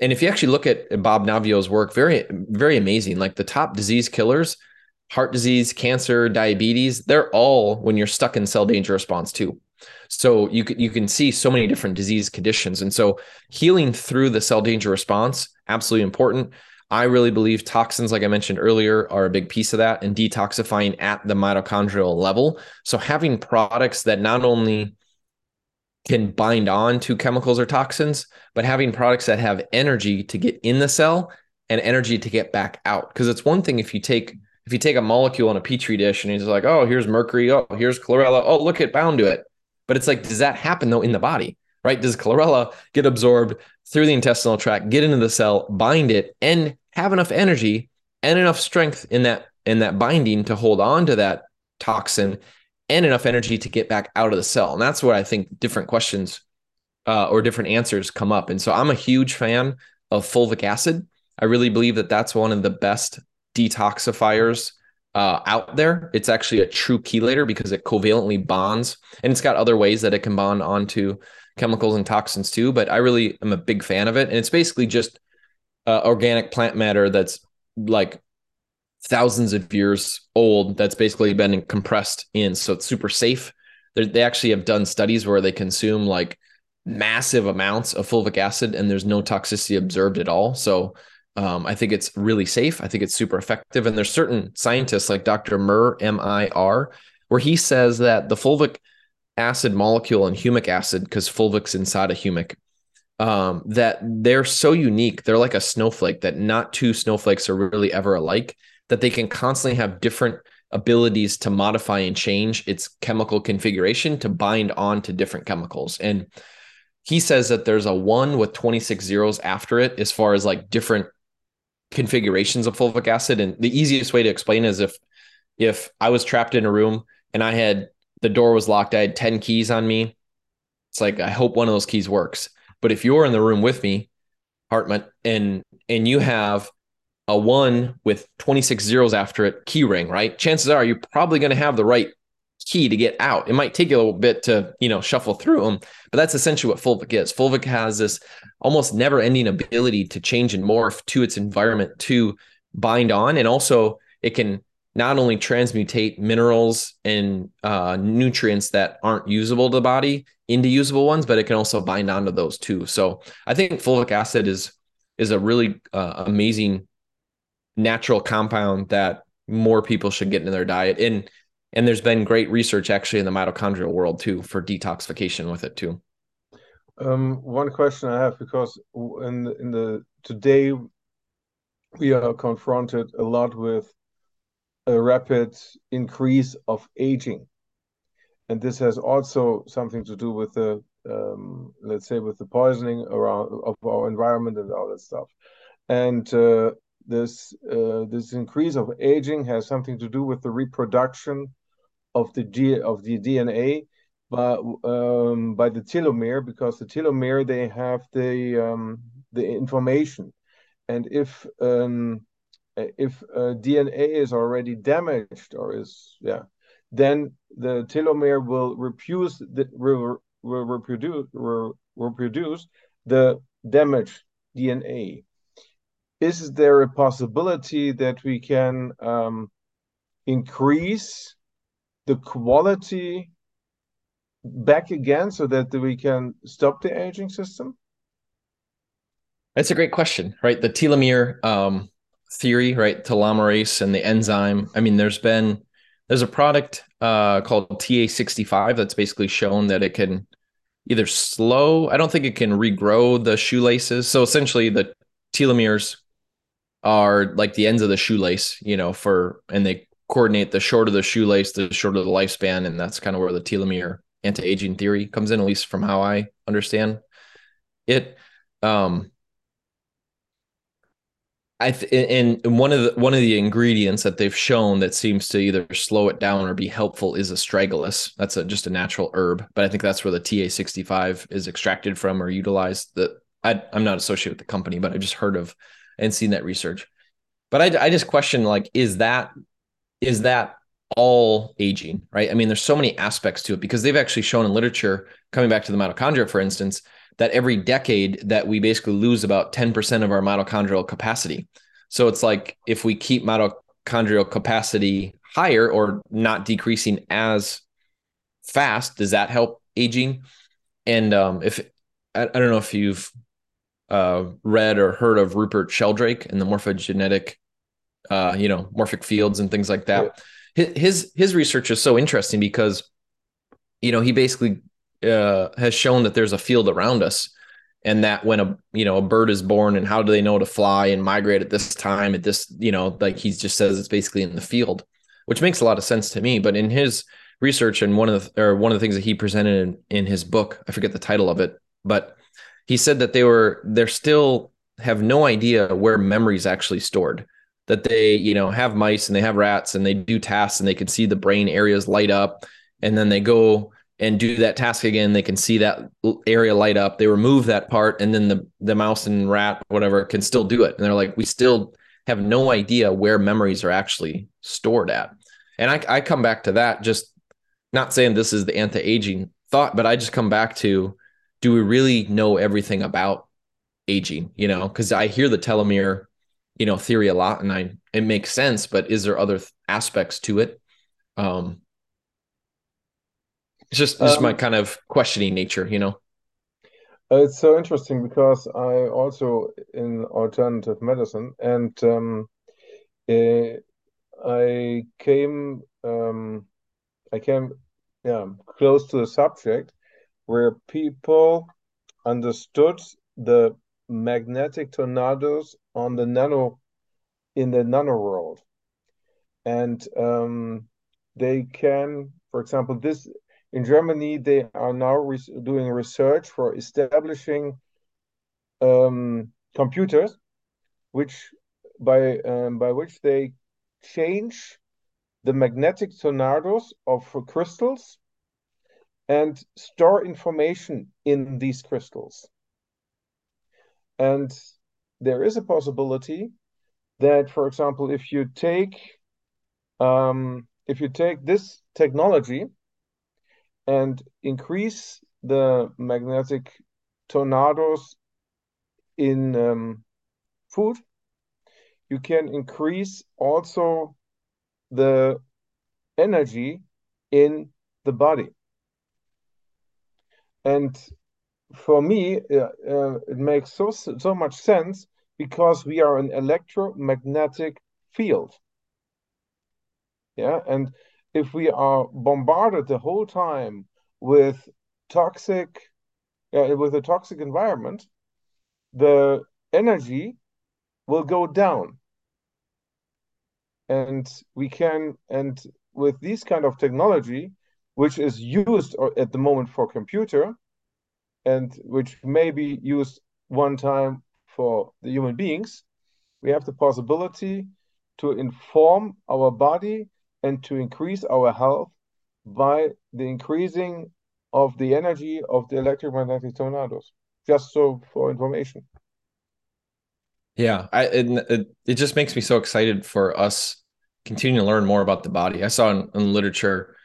And if you actually look at Bob Naviaux's work, very, very amazing. Like the top disease killers, heart disease, cancer, diabetes, they're all when you're stuck in cell danger response too. So you can you can see so many different disease conditions. And so healing through the cell danger response, absolutely important. I really believe toxins, like I mentioned earlier, are a big piece of that and detoxifying at the mitochondrial level. So having products that not only can bind on to chemicals or toxins, but having products that have energy to get in the cell and energy to get back out. Because it's one thing if you take if you take a molecule in a petri dish and it's like, oh, here's mercury, oh, here's chlorella, oh, look, it bound to it. But it's like, does that happen though in the body? Right? Does chlorella get absorbed through the intestinal tract, get into the cell, bind it, and have enough energy and enough strength in that in that binding to hold on to that toxin and enough energy to get back out of the cell. And that's where I think different questions uh, or different answers come up. And so I'm a huge fan of fulvic acid. I really believe that that's one of the best detoxifiers uh, out there. It's actually a true chelator because it covalently bonds, and it's got other ways that it can bond onto chemicals and toxins too. But I really am a big fan of it, and it's basically just uh, organic plant matter that's like thousands of years old that's basically been compressed in so it's super safe. They're, they actually have done studies where they consume like massive amounts of fulvic acid and there's no toxicity observed at all. So um, i think it's really safe. I think it's super effective. And there's certain scientists like dr mir m-i-r where he says that the fulvic acid molecule and humic acid, because fulvic's inside a humic, um, that they're so unique. They're like a snowflake that not two snowflakes are really ever alike, that they can constantly have different abilities to modify and change its chemical configuration to bind on to different chemicals. And he says that there's a one with 26 zeros after it as far as like different configurations of fulvic acid. And the easiest way to explain is if if I was trapped in a room and I had the door was locked, I had 10 keys on me. It's like I hope one of those keys works. But if you're in the room with me, Hartmut, and and you have a one with 26 zeros after it key ring, right? Chances are you're probably going to have the right key to get out. It might take you a little bit to, you know, shuffle through them, but that's essentially what Fulvic is. Fulvic has this almost never ending ability to change and morph to its environment to bind on. And also it can not only transmutate minerals and uh, nutrients that aren't usable to the body into usable ones, but it can also bind onto those too. So I think fulvic acid is is a really uh, amazing natural compound that more people should get into their diet. And and there's been great research actually in the mitochondrial world too for detoxification with it too. Um, one question I have because in the, in the today we are confronted a lot with a rapid increase of aging, and this has also something to do with the um, let's say with the poisoning around of our environment and all that stuff. And uh, this uh, this increase of aging has something to do with the reproduction of the G of the DNA by um, by the telomere because the telomere they have the um, the information, and if um, if uh, DNA is already damaged or is yeah, then the telomere will reproduce the will, will reproduce will reproduce the damaged DNA is there a possibility that we can um, increase the quality back again so that we can stop the aging system? That's a great question, right? The telomere um, theory, right? Telomerase and the enzyme. I mean, there's been there's a product uh, called TA65 that's basically shown that it can either slow. I don't think it can regrow the shoelaces. So essentially, the telomeres are like the ends of the shoelace, you know, for and they coordinate the shorter the shoelace, the shorter the lifespan, and that's kind of where the telomere anti-aging theory comes in, at least from how I understand it. Um, I th- and one of the one of the ingredients that they've shown that seems to either slow it down or be helpful is astragalus. That's a, just a natural herb, but I think that's where the TA65 is extracted from or utilized. That I, I'm not associated with the company, but I just heard of and seen that research. But I, I just question like, is that is that all aging, right? I mean, there's so many aspects to it because they've actually shown in literature, coming back to the mitochondria, for instance, that every decade that we basically lose about 10% of our mitochondrial capacity. So it's like if we keep mitochondrial capacity higher or not decreasing as fast, does that help aging? And um, if I, I don't know if you've uh, read or heard of Rupert Sheldrake and the morphogenetic, uh, you know, morphic fields and things like that. Yeah. His his research is so interesting because, you know, he basically uh, has shown that there's a field around us, and that when a you know a bird is born and how do they know to fly and migrate at this time at this you know like he just says it's basically in the field, which makes a lot of sense to me. But in his research and one of the or one of the things that he presented in, in his book, I forget the title of it, but he said that they were they're still have no idea where memory is actually stored that they you know have mice and they have rats and they do tasks and they can see the brain areas light up. And then they go and do that task again. They can see that area light up. They remove that part and then the the mouse and rat whatever can still do it. And they're like we still have no idea where memories are actually stored at. And i, I come back to that just not saying this is the anti-aging thought but i just come back to do we really know everything about aging? You know, because I hear the telomere, you know, theory a lot, and I it makes sense. But is there other th- aspects to it? Um, it's just just um, my kind of questioning nature, you know. It's so interesting because I also in alternative medicine, and um, uh, I came um, I came yeah close to the subject where people understood the magnetic tornadoes on the nano in the nano world. And um, they can for example this in germany they are now res doing research for establishing um, computers which by um, by which they change the magnetic tornadoes of crystals and store information in these crystals. And there is a possibility that, for example, if you take um, if you take this technology and increase the magnetic tornadoes in um, food, you can increase also the energy in the body. And for me, uh, uh, it makes so so much sense because we are an electromagnetic field. Yeah, and if we are bombarded the whole time with toxic, uh, with a toxic environment, the energy will go down. And we can, and with this kind of technology, which is used at the moment for computer, and which may be used one time for the human beings, we have the possibility to inform our body and to increase our health by the increasing of the energy of the electromagnetic tornadoes. Just so for information. Yeah, I it, it just makes me so excited for us continuing to learn more about the body. I saw in, in literature,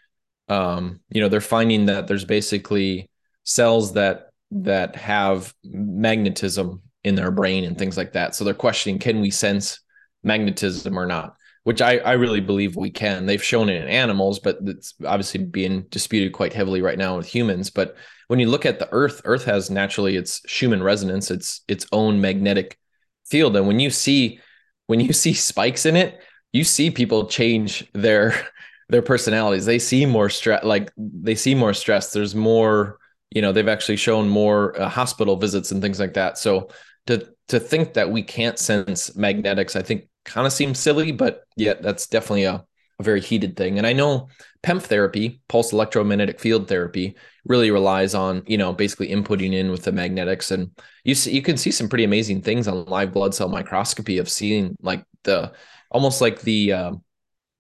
um, you know, they're finding that there's basically cells that that have magnetism in their brain and things like that. So they're questioning, can we sense magnetism or not? Which I, I really believe we can. They've shown it in animals, but it's obviously being disputed quite heavily right now with humans. But when you look at the Earth, Earth has naturally its Schumann resonance, its its own magnetic field. And when you see when you see spikes in it, you see people change their their personalities. They see more stress, like they see more stress. There's more, you know, they've actually shown more uh, hospital visits and things like that. So to to think that we can't sense magnetics, I think kind of seems silly, but yet that's definitely a, a very heated thing. And I know PEMF therapy, pulse electromagnetic field therapy, really relies on, you know, basically inputting in with the magnetics. And you see, you can see some pretty amazing things on live blood cell microscopy of seeing like the almost like the um,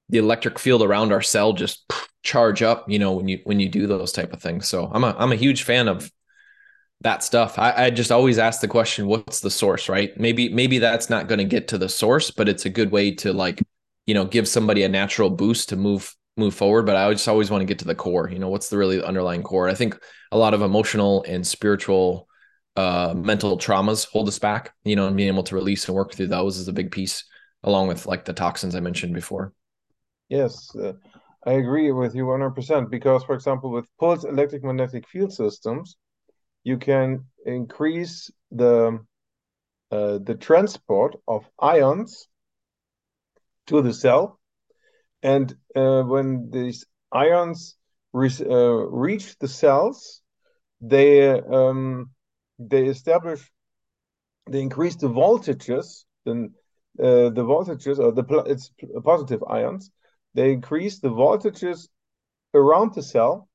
the electric field around our cell just charge up, you know, when you when you do those type of things. So I'm a I'm a huge fan of that stuff. I, I just always ask the question, what's the source, right? Maybe maybe that's not going to get to the source, but it's a good way to like, you know, give somebody a natural boost to move move forward. But I just always want to get to the core. You know, what's the really underlying core? I think a lot of emotional and spiritual uh mental traumas hold us back, you know, and being able to release and work through those is a big piece along with like the toxins I mentioned before. Yes, uh, I agree with you 100% because, for example, with pulse electric magnetic field systems, you can increase the uh, the transport of ions to the cell, and uh, when these ions re uh, reach the cells, they um, they establish they increase the voltages, then uh, the voltages or the it's positive ions they increase the voltages around the cell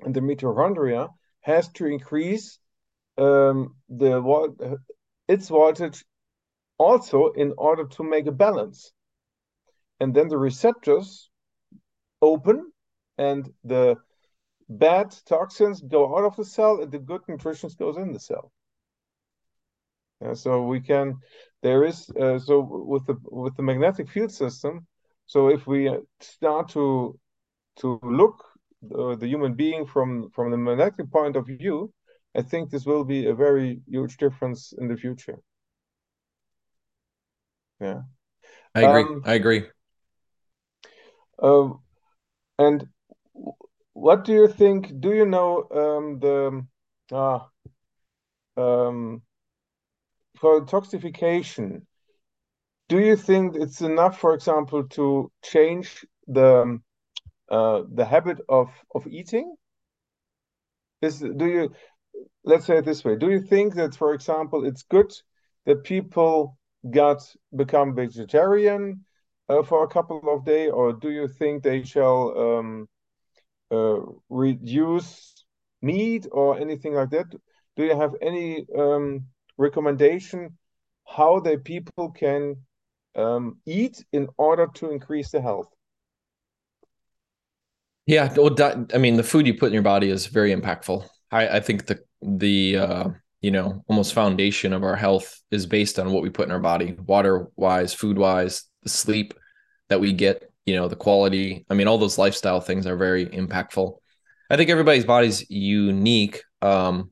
and the mitochondria has to increase um, the its voltage also in order to make a balance. And then the receptors open and the bad toxins go out of the cell and the good nutrition goes in the cell. Yeah, so we can there is uh, so with the with the magnetic field system so if we start to to look uh, the human being from from the magnetic point of view i think this will be a very huge difference in the future. Yeah. I agree. Um, i agree. uh, and what do you think do you know um, the uh, um, for toxification, do you think it's enough, for example, to change the uh, the habit of of eating? Is do you let's say it this way? Do you think that, for example, it's good that people got become vegetarian uh, for a couple of days, or do you think they shall um, uh, reduce meat or anything like that? Do you have any um, recommendation how the people can um, eat in order to increase the health? Yeah, well, I mean, the food you put in your body is very impactful. I, I think the the uh, you know almost foundation of our health is based on what we put in our body, water wise, food wise, the sleep that we get, you know, the quality. I mean, all those lifestyle things are very impactful. I think everybody's body's unique. Um,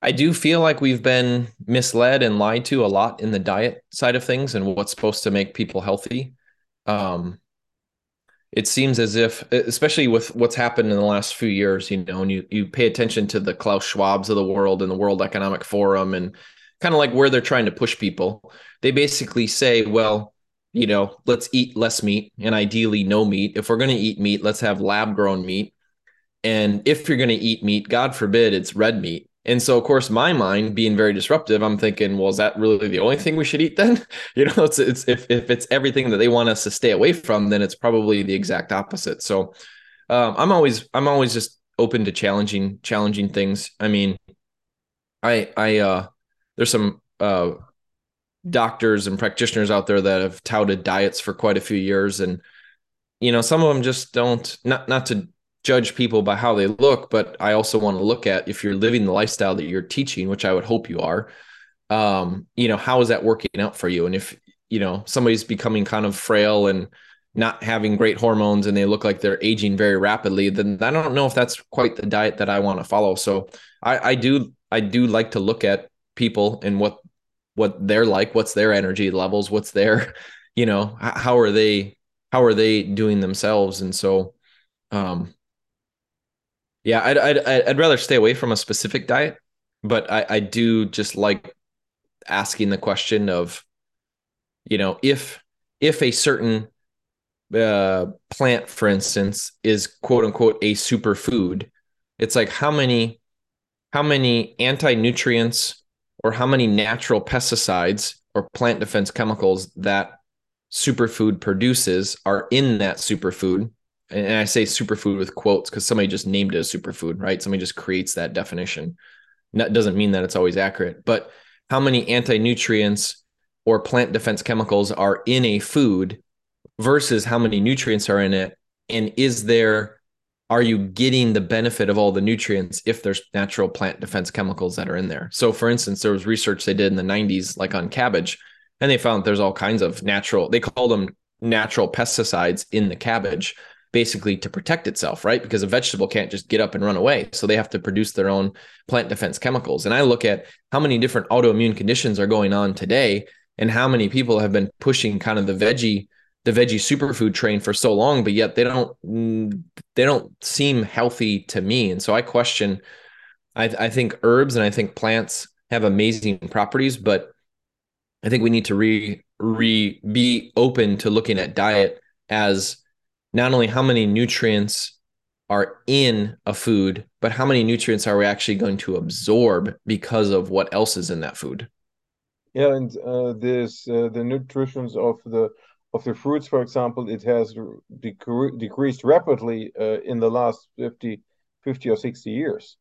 I do feel like we've been misled and lied to a lot in the diet side of things and what's supposed to make people healthy. Um, it seems as if, especially with what's happened in the last few years, you know, and you you pay attention to the Klaus Schwabs of the world and the World Economic Forum and kind of like where they're trying to push people. They basically say, well, you know, let's eat less meat and ideally no meat. If we're going to eat meat, let's have lab grown meat. And if you're going to eat meat, God forbid it's red meat and so, of course, my mind being very disruptive, I'm thinking, well, is that really the only thing we should eat then? *laughs* you know, it's it's if if it's everything that they want us to stay away from, then it's probably the exact opposite. So, um, I'm always I'm always just open to challenging challenging things. I mean, I I uh, there's some uh, doctors and practitioners out there that have touted diets for quite a few years, and you know, some of them just don't. Not not to judge people by how they look, but I also want to look at if you're living the lifestyle that you're teaching, which I would hope you are. Um, you know, how is that working out for you? And if you know somebody's becoming kind of frail and not having great hormones and they look like they're aging very rapidly, then I don't know if that's quite the diet that I want to follow. So I, I do I do like to look at people and what what they're like, what's their energy levels, what's their, *laughs* you know, how are they how are they doing themselves? And so um yeah, I'd, I'd I'd rather stay away from a specific diet, but I I do just like asking the question of, you know, if if a certain uh, plant, for instance, is quote unquote a superfood, it's like how many how many anti nutrients or how many natural pesticides or plant defense chemicals that superfood produces are in that superfood and I say superfood with quotes because somebody just named it a superfood, right? Somebody just creates that definition. that doesn't mean that it's always accurate, but how many anti nutrients or plant defense chemicals are in a food versus how many nutrients are in it? And is there, are you getting the benefit of all the nutrients if there's natural plant defense chemicals that are in there? So, for instance, there was research they did in the 90s, like on cabbage, and they found there's all kinds of natural, they call them natural pesticides in the cabbage basically to protect itself, right? Because a vegetable can't just get up and run away. So they have to produce their own plant defense chemicals. And I look at how many different autoimmune conditions are going on today and how many people have been pushing kind of the veggie the veggie superfood train for so long but yet they don't mm, they don't seem healthy to me and so i question i, I think herbs and i think plants have amazing properties but i think we need to re re be open to looking at diet as not only how many nutrients are in a food, but how many nutrients are we actually going to absorb because of what else is in that food? Yeah, and uh, this uh, the nutritions of the of the fruits, for example, it has decre decreased rapidly uh, in the last 50, 50 or 60 years.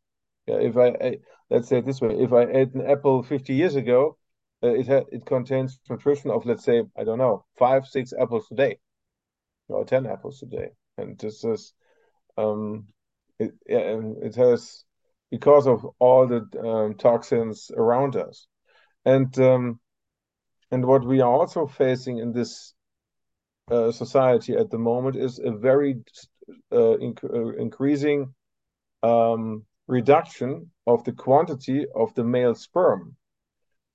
Yeah, if I, I, let's say it this way, if I ate an apple 50 years ago, uh, it had it contains nutrition of let's say I don't know five six apples a day or 10 apples a day. And this is, um, it, it has, because of all the um, toxins around us. And, um, and what we are also facing in this uh, society at the moment is a very uh, inc uh, increasing um, reduction of the quantity of the male sperm.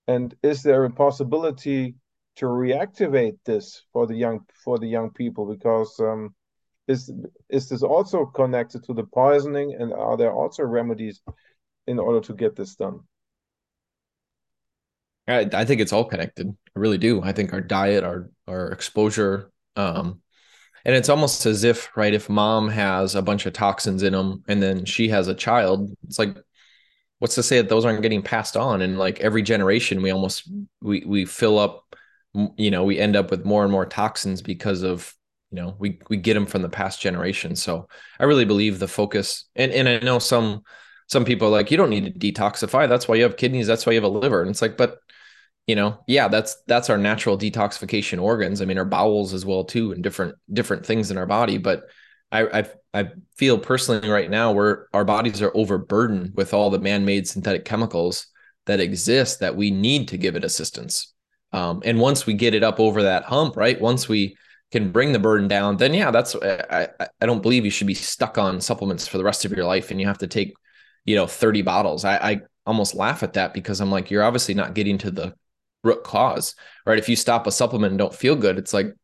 And is there a possibility to reactivate this for the young for the young people because um, is is this also connected to the poisoning and are there also remedies in order to get this done? I, I think it's all connected. I really do. I think our diet our our exposure um and it's almost as if right if mom has a bunch of toxins in them and then she has a child it's like what's to say that those aren't getting passed on? And like every generation we almost we we fill up you know we end up with more and more toxins because of you know we we get them from the past generation. So i really believe the focus and and i know some some people like you don't need to detoxify. That's why you have kidneys. That's why you have a liver. And it's like but you know yeah that's that's our natural detoxification organs. I mean our bowels as well too and different different things in our body. But i i, I feel personally right now where our bodies are overburdened with all the man-made synthetic chemicals that exist that we need to give it assistance um, and once we get it up over that hump right once we can bring the burden down then yeah that's I, I don't believe you should be stuck on supplements for the rest of your life and you have to take you know 30 bottles i, I almost laugh at that because i'm like you're obviously not getting to the root cause, right? If you stop a supplement and don't feel good, it's like,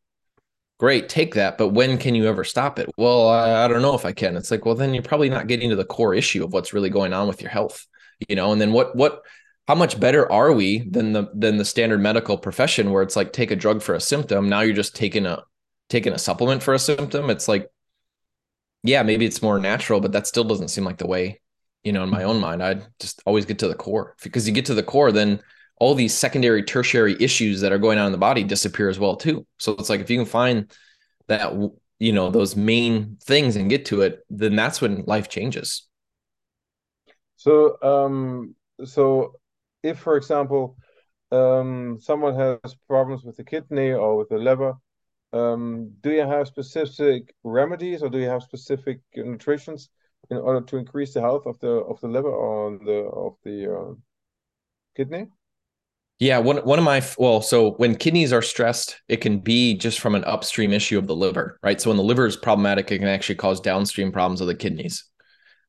great, take that. But when can you ever stop it? Well, I, I don't know if I can. It's like, well, then you're probably not getting to the core issue of what's really going on with your health, you know? And then what, what, how much better are we than the than the standard medical profession where it's like take a drug for a symptom. Now you're just taking a taking a supplement for a symptom. It's like yeah maybe it's more natural but that still doesn't seem like the way you know in my own mind. I'd just always get to the core. Because you get to the core then all these secondary tertiary issues that are going on in the body disappear as well too. So it's like if you can find that you know those main things and get to it then that's when life changes. So um so if for example um someone has problems with the kidney or with the liver um do you have specific remedies or do you have specific nutritions in order to increase the health of the of the liver or the of the uh, kidney yeah, one one of my well, so when kidneys are stressed, it can be just from an upstream issue of the liver, right? So when the liver is problematic, it can actually cause downstream problems of the kidneys.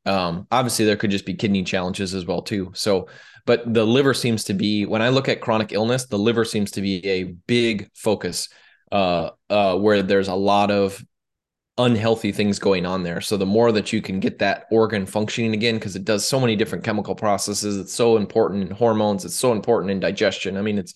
Um, obviously, there could just be kidney challenges as well too. So, but the liver seems to be when I look at chronic illness, the liver seems to be a big focus uh, uh, where there's a lot of unhealthy things going on there. So the more that you can get that organ functioning again, because it does so many different chemical processes, it's so important in hormones, it's so important in digestion. I mean, it's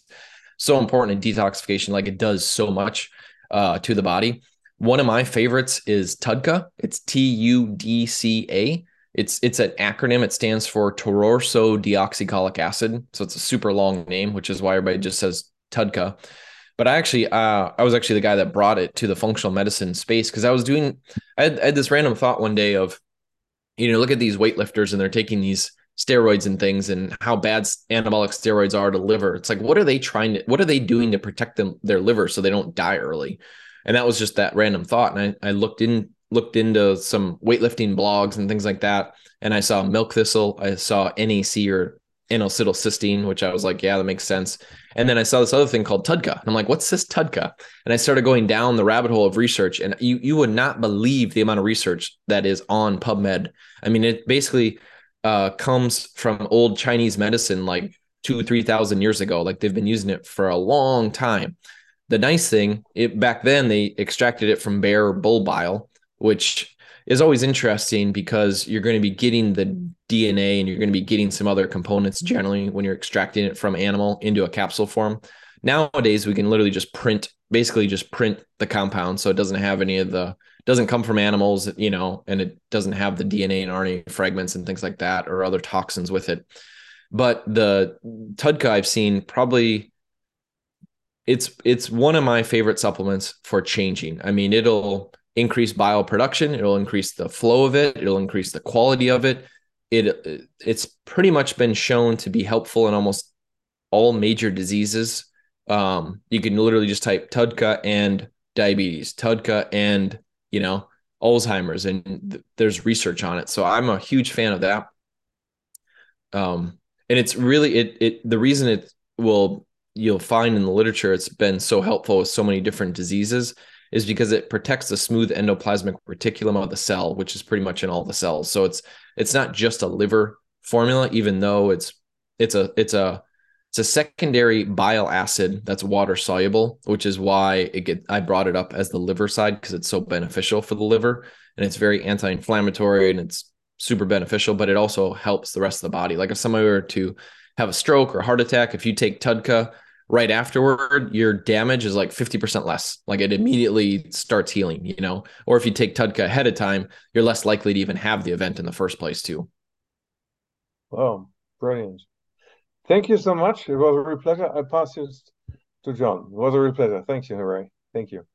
so important in detoxification, like it does so much uh, to the body. One of my favorites is TUDCA. It's T U D C A. It's it's an acronym. It stands for taurourso deoxycholic acid. So it's a super long name, which is why everybody just says TUDCA. But I actually, uh, I was actually the guy that brought it to the functional medicine space because I was doing, I had, I had this random thought one day of, you know, look at these weightlifters and they're taking these steroids and things and how bad anabolic steroids are to liver. It's like, what are they trying to, what are they doing to protect them, their liver so they don't die early? And that was just that random thought. And I, I looked in, looked into some weightlifting blogs and things like that. And I saw milk thistle, I saw NAC or N-acetylcysteine, which I was like, yeah, that makes sense. And then I saw this other thing called TUDCA. And I'm like, what's this TUDCA? And I started going down the rabbit hole of research. And you you would not believe the amount of research that is on PubMed. I mean, it basically uh, comes from old Chinese medicine, like two, three thousand years ago. Like they've been using it for a long time. The nice thing, it back then they extracted it from bear or bull bile, which is always interesting because you're going to be getting the mm. DNA and you're going to be getting some other components mm. generally when you're extracting it from animal into a capsule form. Nowadays, we can literally just print, basically just print the compound, so it doesn't have any of the doesn't come from animals, you know, and it doesn't have the DNA and RNA fragments and things like that or other toxins with it. But the TUDCA I've seen probably it's it's one of my favorite supplements for changing. I mean, it'll increase bile production. It'll increase the flow of it. It'll increase the quality of it. It it's pretty much been shown to be helpful in almost all major diseases. Um, you can literally just type TUDCA and diabetes, TUDCA and you know Alzheimer's, and th- there's research on it. So I'm a huge fan of that. Um, and it's really it it the reason it will you'll find in the literature it's been so helpful with so many different diseases is because it protects the smooth endoplasmic reticulum of the cell, which is pretty much in all the cells. So it's it's not just a liver formula, even though it's it's a it's a it's a secondary bile acid that's water soluble, which is why it get I brought it up as the liver side because it's so beneficial for the liver and it's very anti-inflammatory and it's super beneficial, but it also helps the rest of the body. Like if somebody were to have a stroke or heart attack, if you take TUDCA right afterward, your damage is like 50% less. Like it immediately starts healing, you know? Or if you take TUDCA ahead of time, you're less likely to even have the event in the first place, too. Wow, brilliant. Thank you so much. It was a real pleasure. I pass you to John. It was a real pleasure. Thank you, Hooray. Thank you.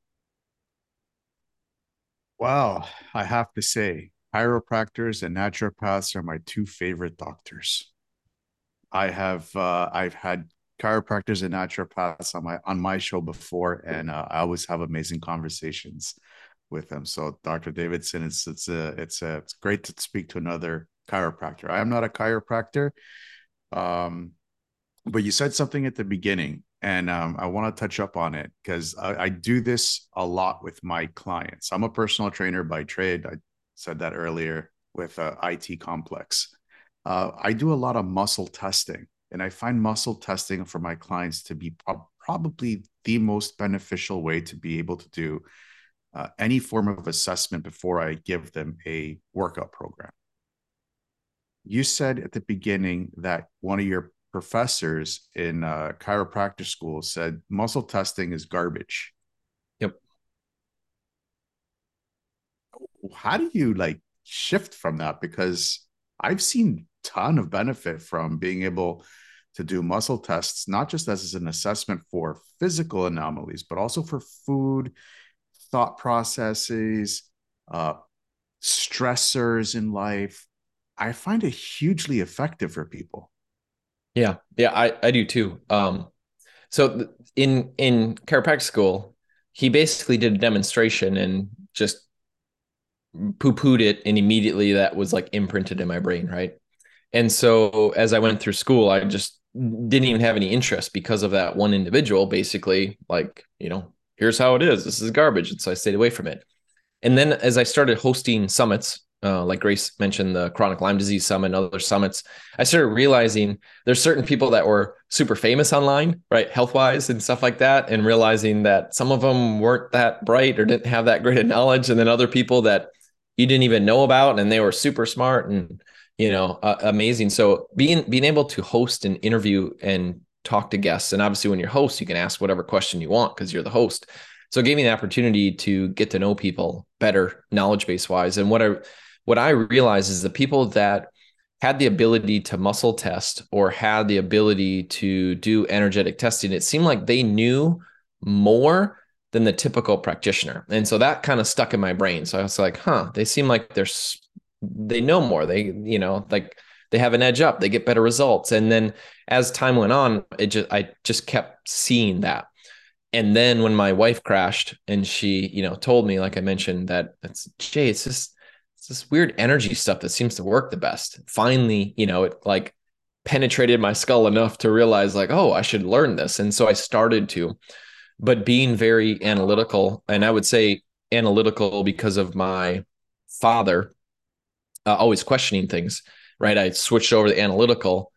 Wow, I have to say, chiropractors and naturopaths are my two favorite doctors. I have uh, I've had chiropractors and naturopaths on my on my show before, and uh, I always have amazing conversations with them. So, Dr. Davidson, it's it's a it's a it's great to speak to another chiropractor. I am not a chiropractor, um, but you said something at the beginning, and um, I want to touch up on it because I, I do this a lot with my clients. I'm a personal trainer by trade. I said that earlier with uh, IT Complex. Uh, I do a lot of muscle testing and I find muscle testing for my clients to be pro- probably the most beneficial way to be able to do uh, any form of assessment before I give them a workout program. You said at the beginning that one of your professors in uh, chiropractic school said muscle testing is garbage. Yep. How do you like shift from that? Because I've seen ton of benefit from being able to do muscle tests, not just as an assessment for physical anomalies, but also for food, thought processes, uh, stressors in life. I find it hugely effective for people. Yeah, yeah, I I do too. Um, so in in chiropractic school, he basically did a demonstration and just poo pooed it, and immediately that was like imprinted in my brain, right? And so as I went through school, I just didn't even have any interest because of that one individual, basically, like, you know, here's how it is. This is garbage. And so I stayed away from it. And then as I started hosting summits, uh, like Grace mentioned, the chronic Lyme disease summit and other summits, I started realizing there's certain people that were super famous online, right, health wise and stuff like that, and realizing that some of them weren't that bright or didn't have that great of knowledge, and then other people that you didn't even know about, and they were super smart and you know uh, amazing. So being being able to host an interview and talk to guests and obviously when you're host you can ask whatever question you want because you're the host. So it gave me the opportunity to get to know people better knowledge base wise. And what i what i realized is the people that had the ability to muscle test or had the ability to do energetic testing it seemed like they knew more than the typical practitioner. And so that kind of stuck in my brain. So i was like huh they seem like they're they know more. They, you know, like they have an edge up, they get better results. And then as time went on, it just I just kept seeing that. And then when my wife crashed and she, you know, told me, like I mentioned, that it's Jay, it's just it's this weird energy stuff that seems to work the best. Finally, you know, it like penetrated my skull enough to realize like, oh, I should learn this. And so I started to, but being very analytical, and I would say analytical because of my father uh, always questioning things, right? I switched over to analytical.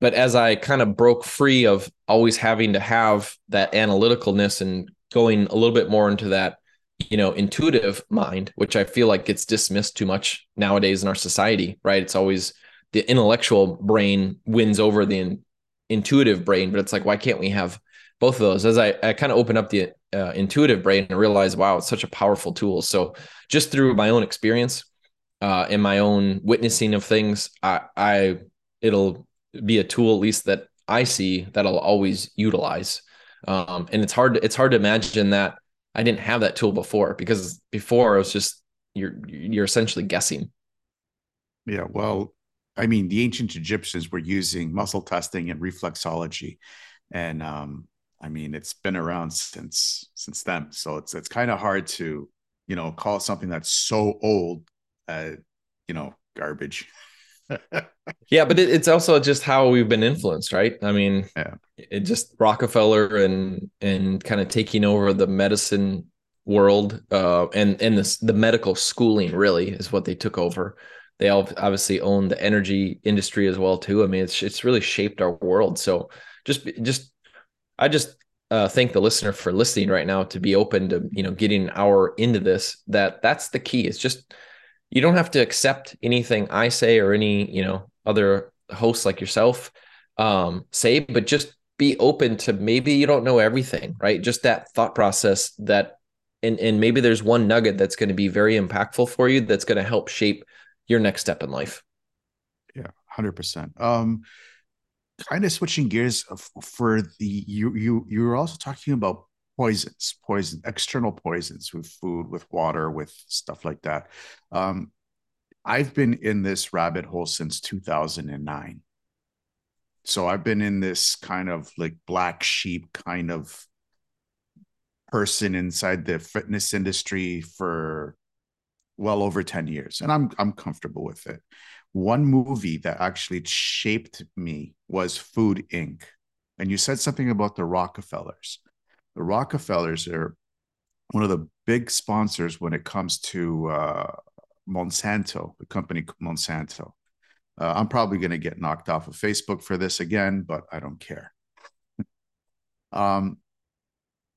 But as I kind of broke free of always having to have that analyticalness and going a little bit more into that, you know, intuitive mind, which I feel like gets dismissed too much nowadays in our society, right? It's always the intellectual brain wins over the in, intuitive brain, but it's like, why can't we have both of those? As I, I kind of open up the uh, intuitive brain and realize, wow, it's such a powerful tool. So just through my own experience, uh, in my own witnessing of things, I, I it'll be a tool at least that I see that I'll always utilize. Um, and it's hard it's hard to imagine that I didn't have that tool before because before it was just you're you're essentially guessing. Yeah, well, I mean, the ancient Egyptians were using muscle testing and reflexology, and um, I mean, it's been around since since then. So it's it's kind of hard to you know call something that's so old uh, you know, garbage. *laughs* yeah, but it, it's also just how we've been influenced, right? I mean, yeah. it just Rockefeller and and kind of taking over the medicine world uh, and and the the medical schooling really is what they took over. They all obviously own the energy industry as well too. I mean, it's it's really shaped our world. So just just I just uh, thank the listener for listening right now to be open to you know getting our into this. That that's the key. It's just you don't have to accept anything I say or any, you know, other hosts like yourself um, say, but just be open to maybe you don't know everything, right? Just that thought process that and and maybe there's one nugget that's going to be very impactful for you that's going to help shape your next step in life. Yeah, 100%. Um kind of switching gears for the you you you were also talking about poisons, poison, external poisons with food, with water, with stuff like that. Um, I've been in this rabbit hole since 2009. So I've been in this kind of like black sheep kind of person inside the fitness industry for well over 10 years and I'm I'm comfortable with it. One movie that actually shaped me was Food Inc. And you said something about the Rockefellers. The Rockefellers are one of the big sponsors when it comes to uh, Monsanto, the company Monsanto. Uh, I'm probably going to get knocked off of Facebook for this again, but I don't care. *laughs* um,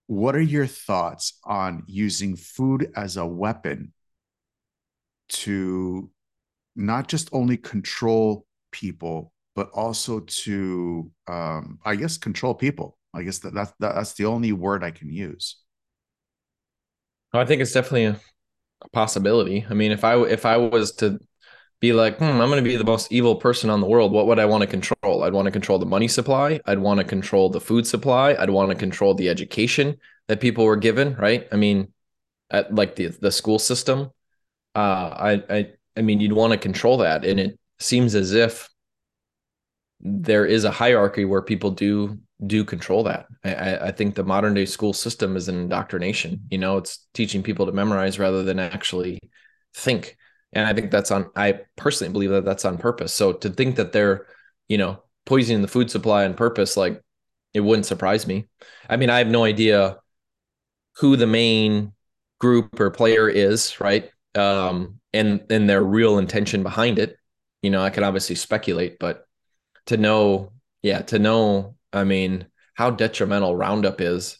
what are your thoughts on using food as a weapon to not just only control people, but also to, um, I guess, control people? I guess that, that, that that's the only word I can use. I think it's definitely a, a possibility. I mean, if I if I was to be like, hmm, I'm going to be the most evil person on the world. What would I want to control? I'd want to control the money supply. I'd want to control the food supply. I'd want to control the education that people were given. Right? I mean, at like the the school system. Uh, I I I mean, you'd want to control that, and it seems as if there is a hierarchy where people do do control that. I, I think the modern day school system is an indoctrination. You know, it's teaching people to memorize rather than actually think. And I think that's on. I personally believe that that's on purpose. So to think that they're, you know, poisoning the food supply on purpose, like it wouldn't surprise me. I mean, I have no idea who the main group or player is, right? Um, and and their real intention behind it. You know, I can obviously speculate, but to know, yeah, to know I mean, how detrimental Roundup is,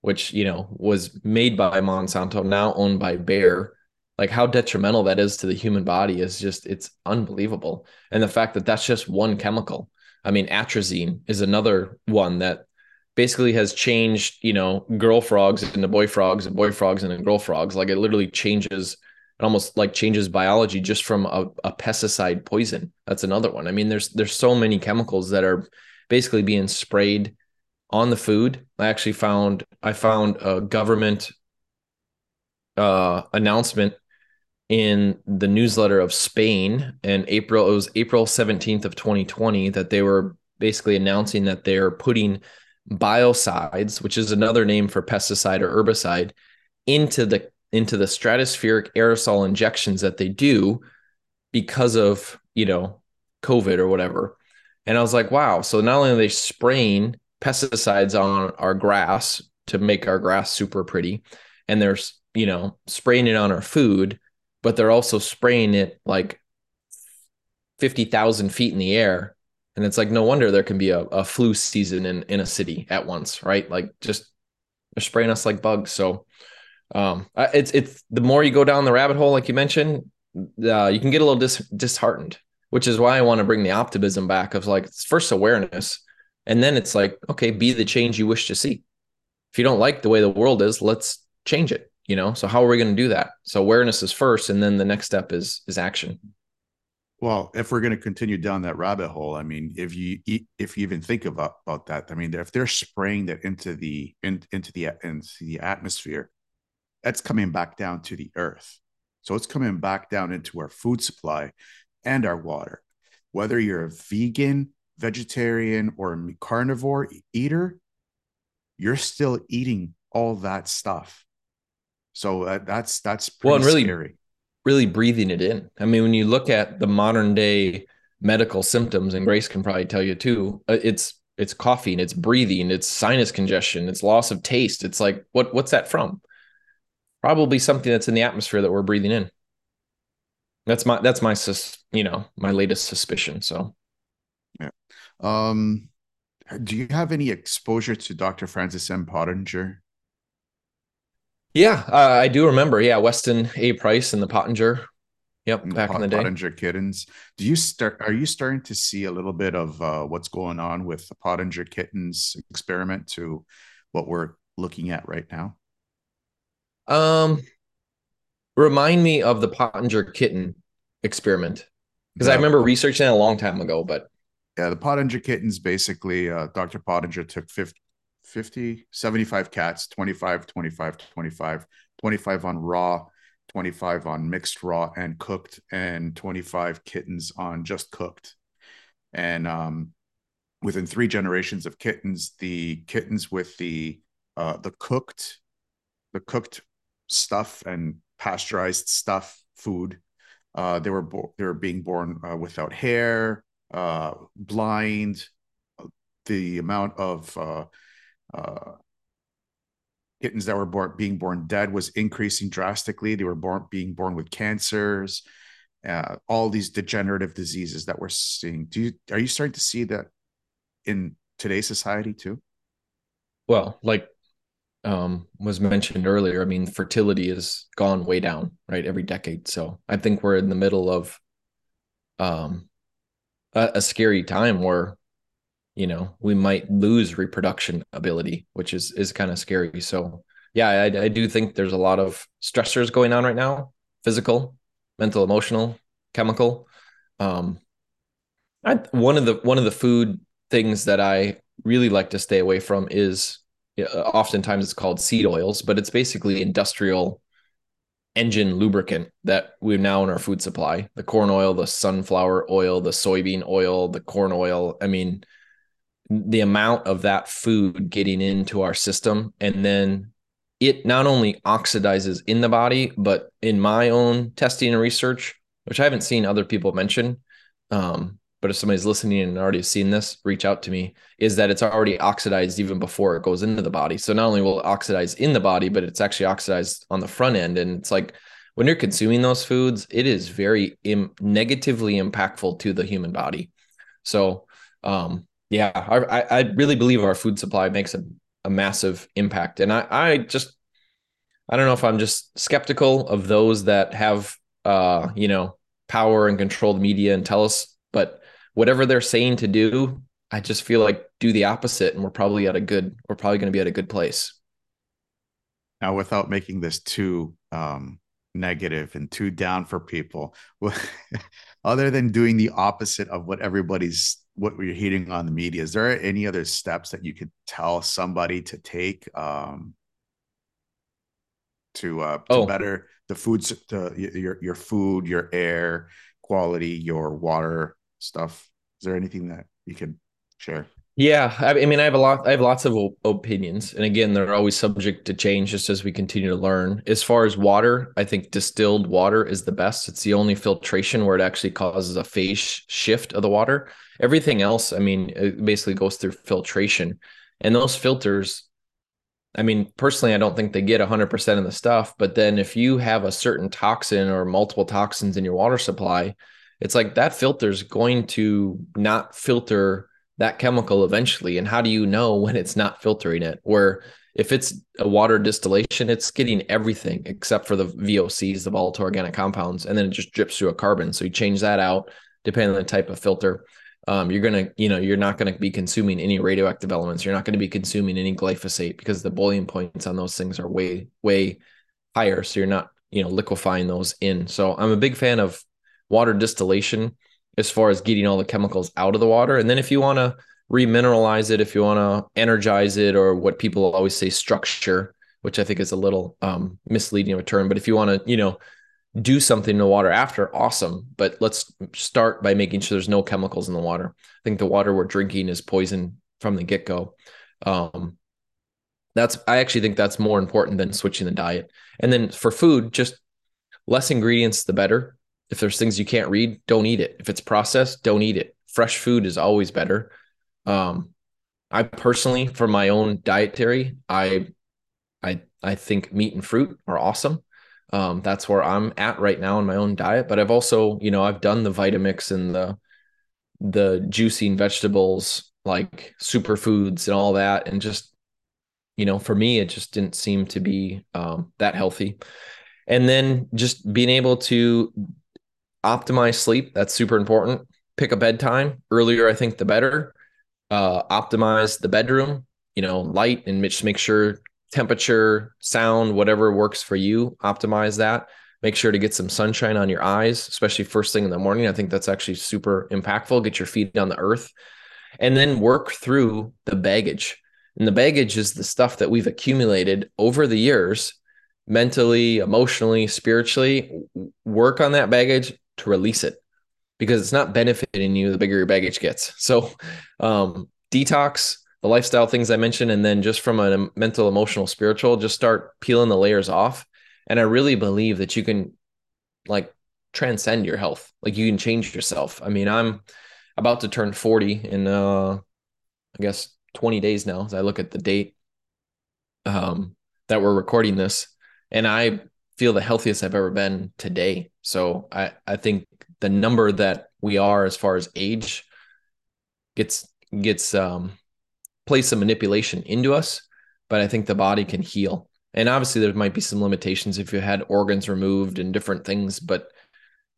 which, you know, was made by Monsanto, now owned by Bayer, like how detrimental that is to the human body is just, it's unbelievable. And the fact that that's just one chemical. I mean, atrazine is another one that basically has changed, you know, girl frogs into boy frogs and boy frogs into girl frogs. Like it literally changes it almost like changes biology just from a, a pesticide poison. That's another one. I mean, there's there's so many chemicals that are basically being sprayed on the food. I actually found I found a government uh, announcement in the newsletter of Spain in April. It was April 17th of 2020 that they were basically announcing that they're putting biocides, which is another name for pesticide or herbicide, into the into the stratospheric aerosol injections that they do because of you know COVID or whatever. And I was like, wow. So not only are they spraying pesticides on our grass to make our grass super pretty, and they're, you know, spraying it on our food, but they're also spraying it like 50,000 feet in the air. And it's like, no wonder there can be a, a flu season in, in a city at once, right? Like just they're spraying us like bugs. So um, it's, it's the more you go down the rabbit hole, like you mentioned, uh, you can get a little dis- disheartened which is why I want to bring the optimism back of like first awareness. And then it's like, okay, be the change you wish to see. If you don't like the way the world is, let's change it. You know, so how are we going to do that? So awareness is first, and then the next step is is action. Well, if we're going to continue down that rabbit hole, I mean, if you if you even think about about that, I mean, if they're spraying that into the in, into the into the atmosphere, that's coming back down to the earth. So it's coming back down into our food supply and our water. Whether you're a vegan, vegetarian, or a carnivore eater, you're still eating all that stuff. So uh, that's that's well, and really, scary. really breathing it in. I mean, when you look at the modern day medical symptoms, and Grace can probably tell you too, uh, it's it's coughing, it's breathing, it's sinus congestion, it's loss of taste. It's like what what's that from? Probably something that's in the atmosphere that we're breathing in. That's my that's my sus, you know my latest suspicion. So, yeah. Um, do you have any exposure to Dr. Francis M. Pottenger? Yeah, uh, I do remember. Yeah, Weston A. Price and the Pottenger Yep, back in the day. Pottenger kittens. Do you start? Are you starting to see a little bit of uh, what's going on with the Pottenger kittens experiment to what we're looking at right now? Um, remind me of the Pottenger kitten experiment because I remember researching it a long time ago. But yeah, the Pottenger kittens basically, uh, Dr. Pottenger took 50, 50, 75 cats, 25, 25, 25, 25 on raw, 25 on mixed raw and cooked, and 25 kittens on just cooked. And um, within three generations of kittens, the kittens with the uh, the cooked, the cooked stuff and pasteurized stuff food, uh, they were bo- they were being born uh, without hair, uh, blind. The amount of uh, uh, kittens that were born being born dead was increasing drastically. They were born being born with cancers, uh, all these degenerative diseases that we're seeing. Do you are you starting to see that in today's society too? Well, like um, was mentioned earlier, I mean, fertility has gone way down, right, every decade. So I think we're in the middle of um, a, a scary time where you know we might lose reproduction ability which is is kind of scary so yeah I, I do think there's a lot of stressors going on right now physical mental emotional chemical um I, one of the one of the food things that i really like to stay away from is oftentimes it's called seed oils but it's basically industrial engine lubricant that we have now in our food supply. The corn oil the sunflower oil the soybean oil the corn oil. I mean the amount of that food getting into our system and then it not only oxidizes in the body but in my own testing and research which i haven't seen other people mention um, but if somebody's listening and already seen this reach out to me is that it's already oxidized even before it goes into the body. So not only will it oxidize in the body but it's actually oxidized on the front end. And it's like when you're consuming those foods it is very Im- negatively impactful to the human body. So um, yeah, I, I really believe our food supply makes a, a massive impact. And I, I just, I don't know if I'm just skeptical of those that have, uh, you know, power and control the media and tell us, whatever they're saying to do, I just feel like do the opposite and we're probably at a good, we're probably going to be at a good place. Now, without making this too um, negative and too down for people, *laughs* other than doing the opposite of what everybody's what we're hearing on the media is there any other steps that you could tell somebody to take um to uh to oh. better the foods to your your food your air quality your water stuff is there anything that you could share yeah, I mean, I have a lot. I have lots of opinions, and again, they're always subject to change just as we continue to learn. As far as water, I think distilled water is the best. It's the only filtration where it actually causes a phase shift of the water. Everything else, I mean, it basically goes through filtration, and those filters. I mean, personally, I don't think they get 100% of the stuff. But then, if you have a certain toxin or multiple toxins in your water supply, it's like that filter is going to not filter that chemical eventually. And how do you know when it's not filtering it? Where if it's a water distillation, it's getting everything except for the VOCs, the volatile organic compounds, and then it just drips through a carbon. So you change that out depending on the type of filter. Um, you're gonna, you know, you're not gonna be consuming any radioactive elements. You're not gonna be consuming any glyphosate because the boiling points on those things are way, way higher. So you're not, you know, liquefying those in. So I'm a big fan of water distillation as far as getting all the chemicals out of the water. And then if you want to remineralize it, if you want to energize it, or what people always say structure, which I think is a little um, misleading of a term, but if you want to, you know, do something in the water after, awesome. But let's start by making sure there's no chemicals in the water. I think the water we're drinking is poison from the get go. Um, that's I actually think that's more important than switching the diet. And then for food, just less ingredients, the better. If there's things you can't read, don't eat it. If it's processed, don't eat it. Fresh food is always better. Um, I personally, for my own dietary, I, I, I think meat and fruit are awesome. Um, that's where I'm at right now in my own diet. But I've also, you know, I've done the Vitamix and the, the juicing vegetables like superfoods and all that, and just, you know, for me, it just didn't seem to be um, that healthy. And then just being able to optimize sleep. That's super important. Pick a bedtime earlier. I think the better. Uh, optimize the bedroom. You know, light and just make sure temperature, sound, whatever works for you. Optimize that. Make sure to get some sunshine on your eyes, especially first thing in the morning. I think that's actually super impactful. Get your feet on the earth, and then work through the baggage. And the baggage is the stuff that we've accumulated over the years mentally, emotionally, spiritually, work on that baggage to release it because it's not benefiting you the bigger your baggage gets. So, um, detox, the lifestyle things I mentioned, and then just from a mental, emotional, spiritual, just start peeling the layers off. And I really believe that you can like transcend your health. Like you can change yourself. I mean, I'm about to turn 40 in uh I guess 20 days now as I look at the date um that we're recording this and I feel the healthiest I've ever been today. So I I think the number that we are as far as age gets gets um plays some manipulation into us, but I think the body can heal. And obviously there might be some limitations if you had organs removed and different things, but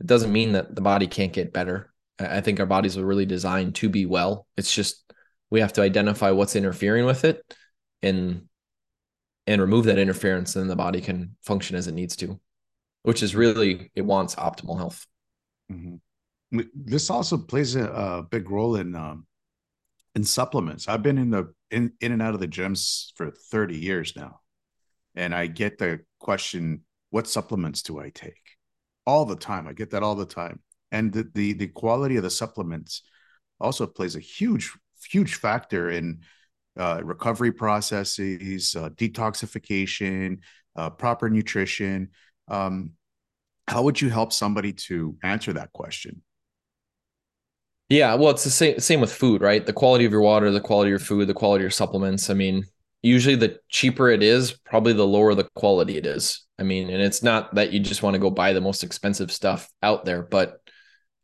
it doesn't mean that the body can't get better. I think our bodies are really designed to be well. It's just we have to identify what's interfering with it and and remove that interference, then the body can function as it needs to, which is really it wants optimal health. Mm-hmm. This also plays a, a big role in um, in supplements. I've been in the in in and out of the gyms for thirty years now, and I get the question, "What supplements do I take?" All the time. I get that all the time, and the the, the quality of the supplements also plays a huge huge factor in uh, recovery processes, uh, detoxification, uh, proper nutrition. Um, how would you help somebody to answer that question? Yeah, well, it's the same same with food, right? The quality of your water, the quality of your food, the quality of your supplements. I mean, usually the cheaper it is, probably the lower the quality it is. I mean, and it's not that you just want to go buy the most expensive stuff out there, but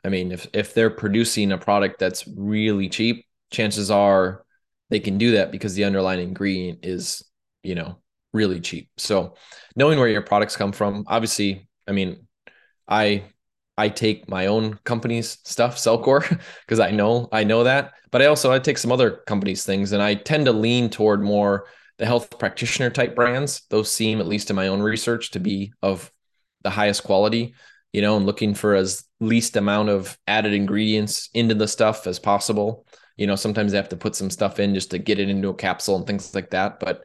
I mean, if if they're producing a product that's really cheap, chances are they can do that because the underlying ingredient is, you know, really cheap. So knowing where your products come from, obviously, I mean, I I take my own company's stuff, CellCore, *laughs* because I know I know that. But I also I take some other companies' things, and I tend to lean toward more the health practitioner type brands. Those seem, at least in my own research, to be of the highest quality. You know, and looking for as least amount of added ingredients into the stuff as possible you know sometimes they have to put some stuff in just to get it into a capsule and things like that. But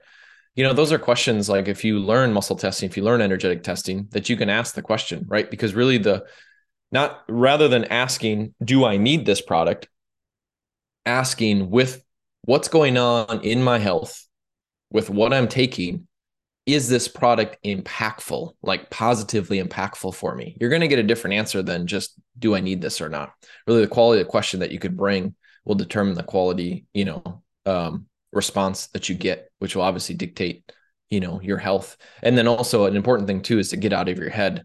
you know those are questions like if you learn muscle testing if you learn energetic testing that you can ask the question right? Because really the not rather than asking do i need this product? Asking with what's going on in my health with what i'm taking is this product impactful like positively impactful for me? You're going to get a different answer than just do i need this or not? Really the quality of the question that you could bring will determine the quality, you know, um, response that you get, which will obviously dictate, you know, your health. And then also an important thing too is to get out of your head.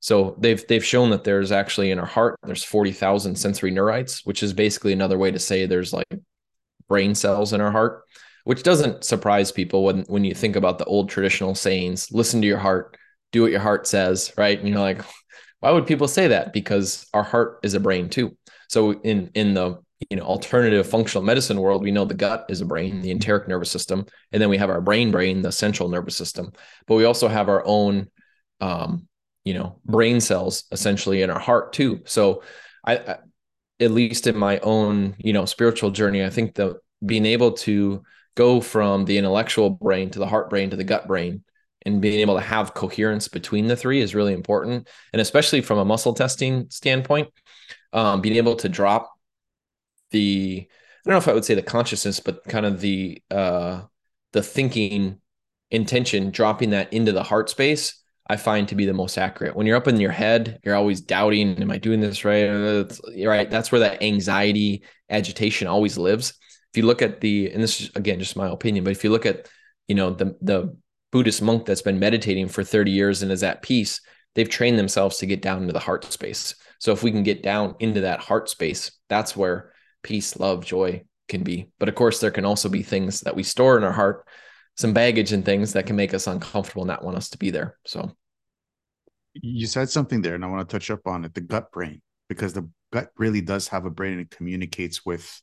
So they've they've shown that there's actually in our heart there's 40,000 sensory neurites, which is basically another way to say there's like brain cells in our heart, which doesn't surprise people when when you think about the old traditional sayings, listen to your heart, do what your heart says, right? And you're like, why would people say that? Because our heart is a brain too. So in in the you know alternative functional medicine world we know the gut is a brain the enteric nervous system and then we have our brain brain the central nervous system. But we also have our own um, you know brain cells essentially in our heart too. So I, I at least in my own you know spiritual journey i think that being able to go from the intellectual brain to the heart brain to the gut brain and being able to have coherence between the three is really important. And especially from a muscle testing standpoint um, being able to drop the I don't know if I would say the consciousness, but kind of the uh the thinking intention, dropping that into the heart space, I find to be the most accurate. When you're up in your head, you're always doubting, am I doing this right? Right. That's where that anxiety, agitation always lives. If you look at the, and this is again just my opinion, but if you look at, you know, the the Buddhist monk that's been meditating for 30 years and is at peace, they've trained themselves to get down into the heart space. So if we can get down into that heart space, that's where peace, love, joy can be. But of course, there can also be things that we store in our heart, some baggage and things that can make us uncomfortable, not want us to be there. So, you said something there, and I want to touch up on it the gut brain, because the gut really does have a brain and it communicates with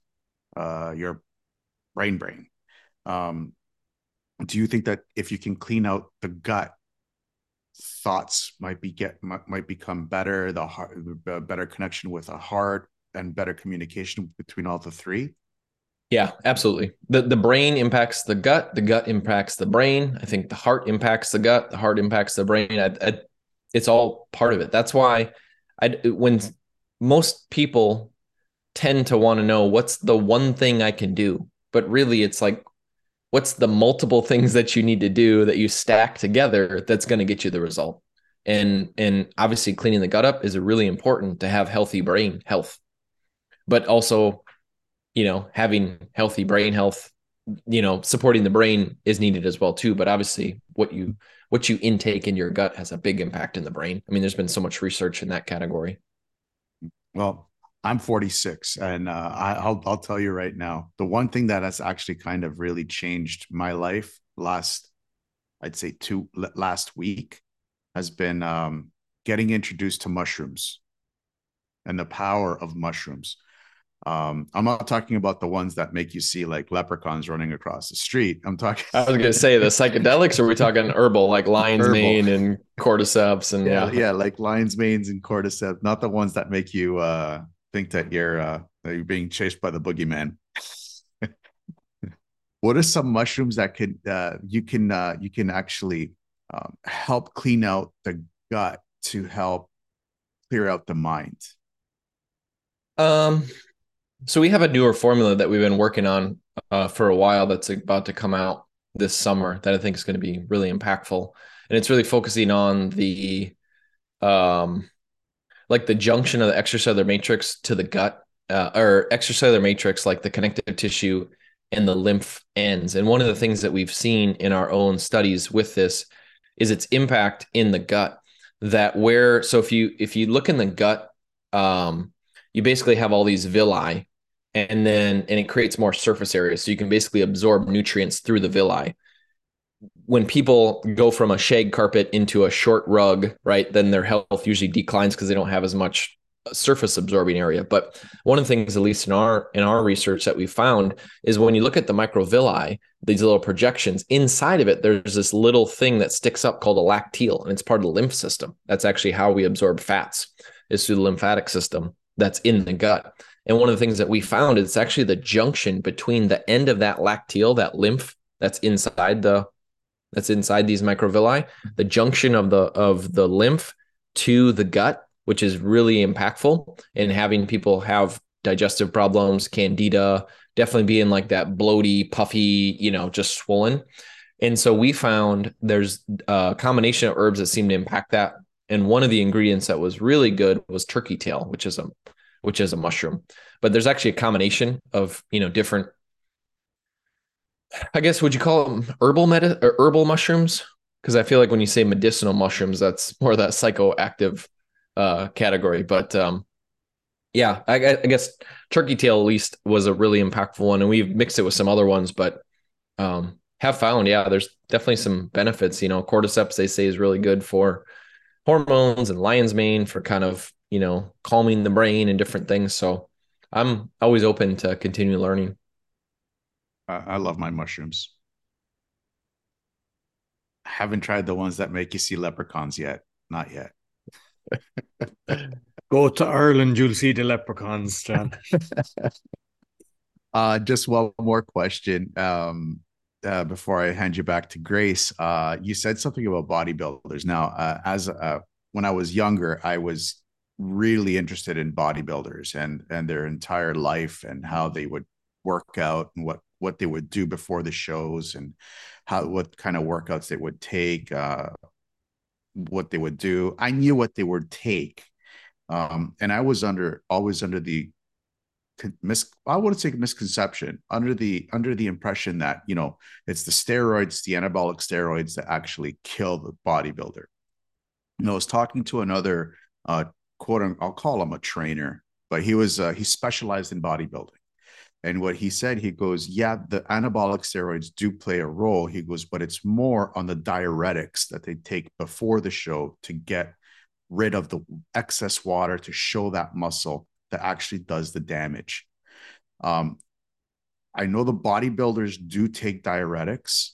uh, your brain brain. Um, do you think that if you can clean out the gut, thoughts might be get might, might become better, the heart, better connection with the heart, and better communication between all the three? Yeah, absolutely. The the brain impacts the gut, the gut impacts the brain. I think the heart impacts the gut, the heart impacts the brain. I, I, it's all part of it. That's why I when most people tend to want to know what's the one thing I can do, but really it's like what's the multiple things that you need to do that you stack together that's going to get you the result. And and obviously cleaning the gut up is really important to have healthy brain health. But also, you know, having healthy brain health, you know, supporting the brain is needed as well too, but obviously what you what you intake in your gut has a big impact in the brain. I mean, there's been so much research in that category. Well, I'm 46, and uh, I, will I'll tell you right now, the one thing that has actually kind of really changed my life last, I'd say two last week, has been um, getting introduced to mushrooms and the power of mushrooms. Um, I'm not talking about the ones that make you see like leprechauns running across the street. I'm talking. I was gonna say the psychedelics, or are we talking herbal like lion's herbal. mane and cordyceps and yeah, yeah, like lion's manes and cordyceps, not the ones that make you uh, think that you're uh, that you're being chased by the boogeyman. *laughs* what are some mushrooms that can uh, you can uh, you can actually um, help clean out the gut to help clear out the mind? Um, so we have a newer formula that we've been working on uh, for a while that's about to come out this summer that I think is going to be really impactful, and it's really focusing on the um like the junction of the extracellular matrix to the gut uh, or extracellular matrix like the connective tissue and the lymph ends. And one of the things that we've seen in our own studies with this is its impact in the gut that where so if you if you look in the gut um you basically have all these villi and then and it creates more surface area so you can basically absorb nutrients through the villi. When people go from a shag carpet into a short rug right then their health usually declines because they don't have as much surface absorbing area. But one of the things at least in our in our research that we found is when you look at the microvilli these little projections inside of it there's this little thing that sticks up called a lacteal and it's part of the lymph system. That's actually how we absorb fats is through the lymphatic system that's in the gut. And one of the things that we found is actually the junction between the end of that lacteal, that lymph that's inside the that's inside these microvilli, the junction of the of the lymph to the gut, which is really impactful in having people have digestive problems, candida, definitely being like that bloaty, puffy, you know, just swollen. And so we found there's a combination of herbs that seem to impact that and one of the ingredients that was really good was turkey tail, which is a which is a mushroom. But there's actually a combination of you know different. I guess would you call them herbal meta or herbal mushrooms? Because I feel like when you say medicinal mushrooms, that's more of that psychoactive uh, category. But um, yeah, I, I, guess turkey tail at least was a really impactful one, and we've mixed it with some other ones, but um, have found yeah, there's definitely some benefits. You know, cordyceps they say is really good for hormones and lion's mane for kind of you know calming the brain and different things. So i'm always open to continue learning. I love my mushrooms. I haven't tried the ones that make you see leprechauns yet. Not yet. *laughs* Go to ireland you'll see the leprechauns john. *laughs* Uh just one more question. Um uh, before I hand you back to Grace, uh, you said something about bodybuilders. Now, uh, as uh, when I was younger, I was really interested in bodybuilders and and their entire life and how they would work out and what what they would do before the shows and how what kind of workouts they would take, uh, what they would do. I knew what they would take, um, and I was under always under the mis I wouldn't say misconception under the under the impression that you know it's the steroids, the anabolic steroids that actually kill the bodybuilder. You know, I was talking to another uh, quote, I'll call him a trainer, but he was uh, he specialized in bodybuilding. And what he said, he goes, yeah, the anabolic steroids do play a role. He goes, but it's more on the diuretics that they take before the show to get rid of the excess water to show that muscle that actually does the damage. Um, I know the bodybuilders do take diuretics,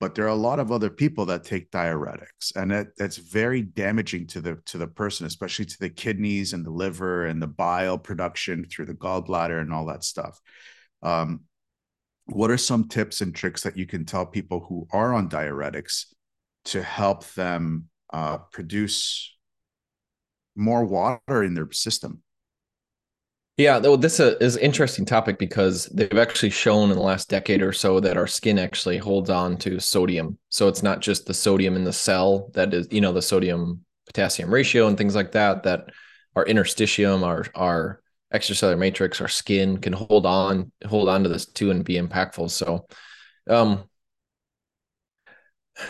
but there are a lot of other people that take diuretics, and that, that's very damaging to the to the person, especially to the kidneys and the liver and the bile production through the gallbladder and all that stuff. Um, what are some tips and tricks that you can tell people who are on diuretics to help them uh, produce more water in their system? Yeah, well, this is an interesting topic because they've actually shown in the last decade or so that our skin actually holds on to sodium. So it's not just the sodium in the cell that is, you know, the sodium potassium ratio and things like that, that our interstitium, our our extracellular matrix, our skin can hold on, hold on to this too and be impactful. So um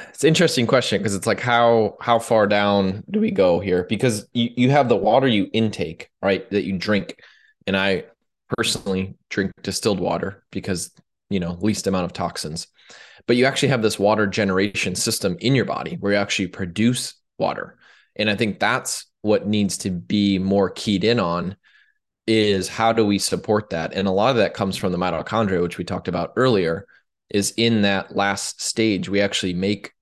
it's an interesting question because it's like how how far down do we go here? Because you, you have the water you intake, right? That you drink and I personally drink distilled water because, you know, least amount of toxins. But you actually have this water generation system in your body where you actually produce water. And I think that's what needs to be more keyed in on is how do we support that? And a lot of that comes from the mitochondria, which we talked about earlier, is in that last stage. We actually make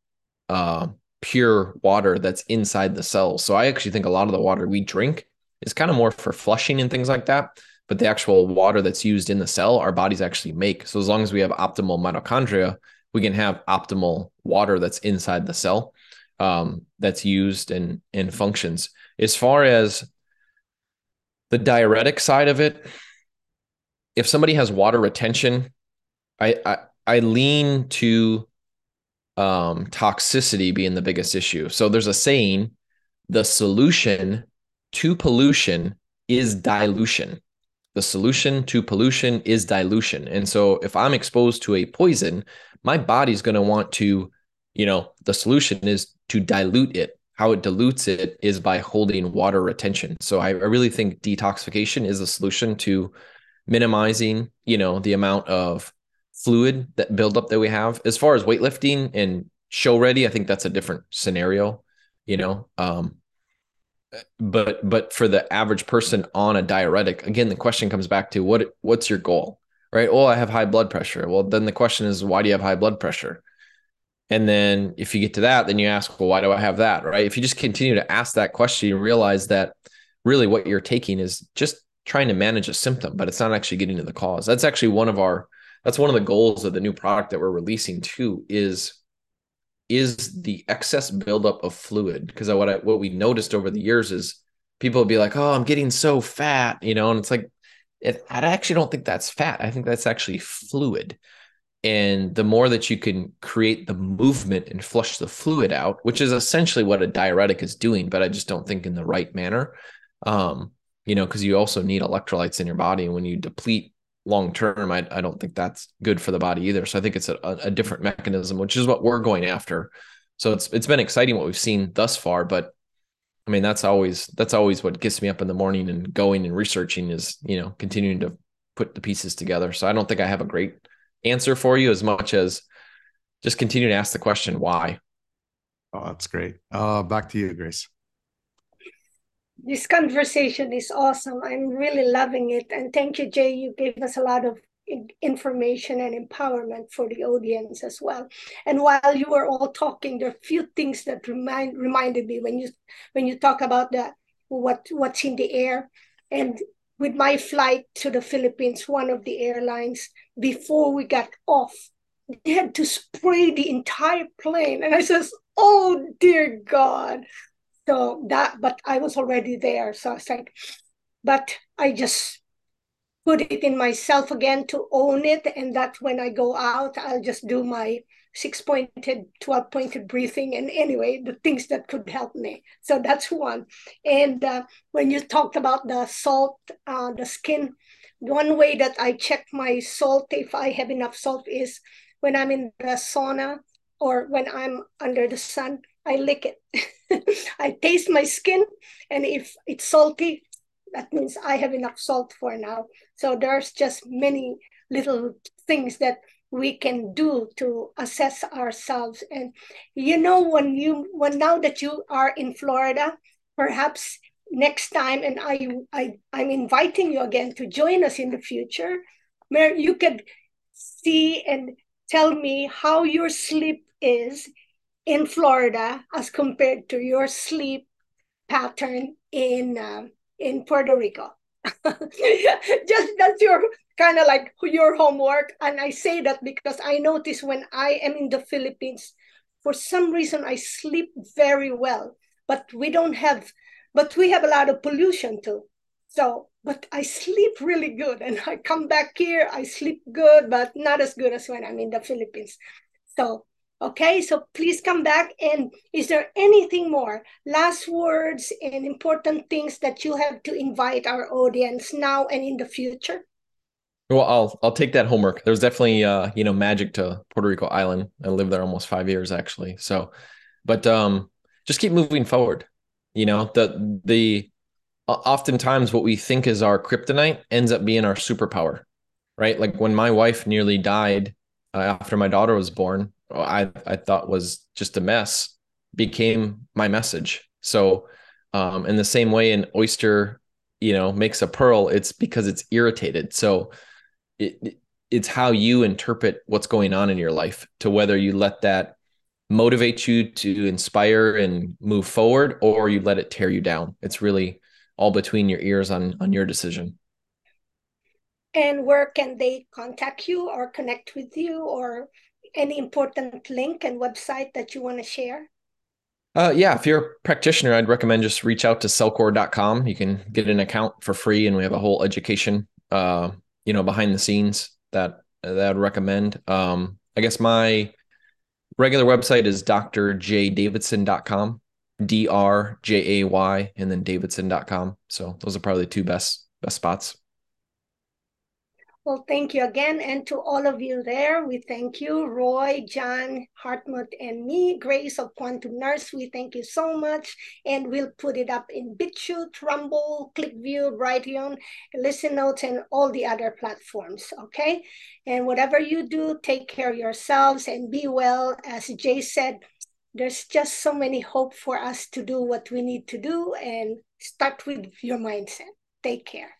uh, pure water that's inside the cells. So I actually think a lot of the water we drink is kind of more for flushing and things like that. But the actual water that's used in the cell, our bodies actually make. So as long as we have optimal mitochondria, we can have optimal water that's inside the cell um, that's used and and functions. As far as the diuretic side of it, if somebody has water retention, I I, I lean to um, toxicity being the biggest issue. So there's a saying, the solution to pollution is dilution. The solution to pollution is dilution. And so if I'm exposed to a poison, my body's going to want to, you know, the solution is to dilute it. How it dilutes it is by holding water retention. So I, I really think detoxification is a solution to minimizing, you know, the amount of fluid that buildup that we have. As far as weightlifting and show ready, I think that's a different scenario. You know, um, but but for the average person on a diuretic again the question comes back to what what's your goal right? Oh i have high blood pressure. Well then the question is why do you have high blood pressure? And then if you get to that then you ask well why do i have that right? If you just continue to ask that question you realize that really what you're taking is just trying to manage a symptom but it's not actually getting to the cause. That's actually one of our that's one of the goals of the new product that we're releasing too is is the excess buildup of fluid. Because what I, what we noticed over the years is people would be like, "Oh, I'm getting so fat," you know, and it's like, it, I actually don't think that's fat. I think that's actually fluid. And the more that you can create the movement and flush the fluid out, which is essentially what a diuretic is doing, but I just don't think in the right manner. Um, you know, because you also need electrolytes in your body. And when you deplete long term, I, I don't think that's good for the body either. So I think it's a, a different mechanism, which is what we're going after. So it's it's been exciting what we've seen thus far, but I mean that's always that's always what gets me up in the morning and going and researching is you know continuing to put the pieces together. So I don't think I have a great answer for you as much as just continue to ask the question why. Oh, that's great. Uh, back to you, Grace this conversation is awesome. I'm really loving it. And thank you, Jay. You gave us a lot of information and empowerment for the audience as well. And while you were all talking, there are a few things that remind reminded me when you when you talk about that what what's in the air. And with my flight to the Philippines, one of the airlines, before we got off, they had to spray the entire plane. And I says, Oh dear God. So that, but I was already there. So I was like, but I just put it in myself again to own it. And that's when I go out, I'll just do my six pointed, 12 pointed breathing. And anyway, the things that could help me. So that's one. And uh, when you talked about the salt, uh, the skin, one way that I check my salt, if I have enough salt, is when I'm in the sauna or when I'm under the sun, I lick it. *laughs* I taste my skin, and if it's salty, that means I have enough salt for now. So there's just many little things that we can do to assess ourselves. And you know, when you when now that you are in Florida, perhaps next time, and I, I I'm inviting you again to join us in the future, where you could see and tell me how your sleep is in Florida as compared to your sleep pattern in uh, in Puerto Rico. *laughs* Just that's your kind of like your homework, and I say that because I notice when I am in the Philippines, for some reason I sleep very well, but we don't have, but we have a lot of pollution too. So, but I sleep really good, and I come back here, I sleep good, but not as good as when I'm in the Philippines. So Okay, so please come back. And is there anything more? Last words and important things that you have to invite our audience now and in the future? Well, I'll I'll take that homework. There's definitely uh, you know, magic to Puerto Rico Island. I lived there almost five years actually. So but um just keep moving forward. You know, the the oftentimes what we think is our kryptonite ends up being our superpower. Right. Like when my wife nearly died uh, after my daughter was born, I I thought was just a mess became my message. So um, in the same way an oyster, you know, makes a pearl, it's because it's irritated. So it it's how you interpret what's going on in your life to whether you let that motivate you to inspire and move forward or you let it tear you down. It's really all between your ears on on your decision. And where can they contact you or connect with you or any important link and website that you want to share? Uh, yeah, if you're a practitioner, I'd recommend just reach out to cellcore.com. You can get an account for free, and we have a whole education, uh, you know, behind the scenes that that I'd recommend. Um, I guess my regular website is drjaydavidson.com, D R J A Y, and then davidson.com. So those are probably the two best best spots. Well, thank you again. And to all of you there, we thank you. Roy, John, Hartmut, and me, Grace of Quantum Nurse, we thank you so much. And we'll put it up in BitChute, Rumble, ClikView, Brighteon, Listen Notes, and all the other platforms, okay? And whatever you do, take care of yourselves and be well. As Jay said, there's just so many hope for us to do what we need to do and start with your mindset. Take care.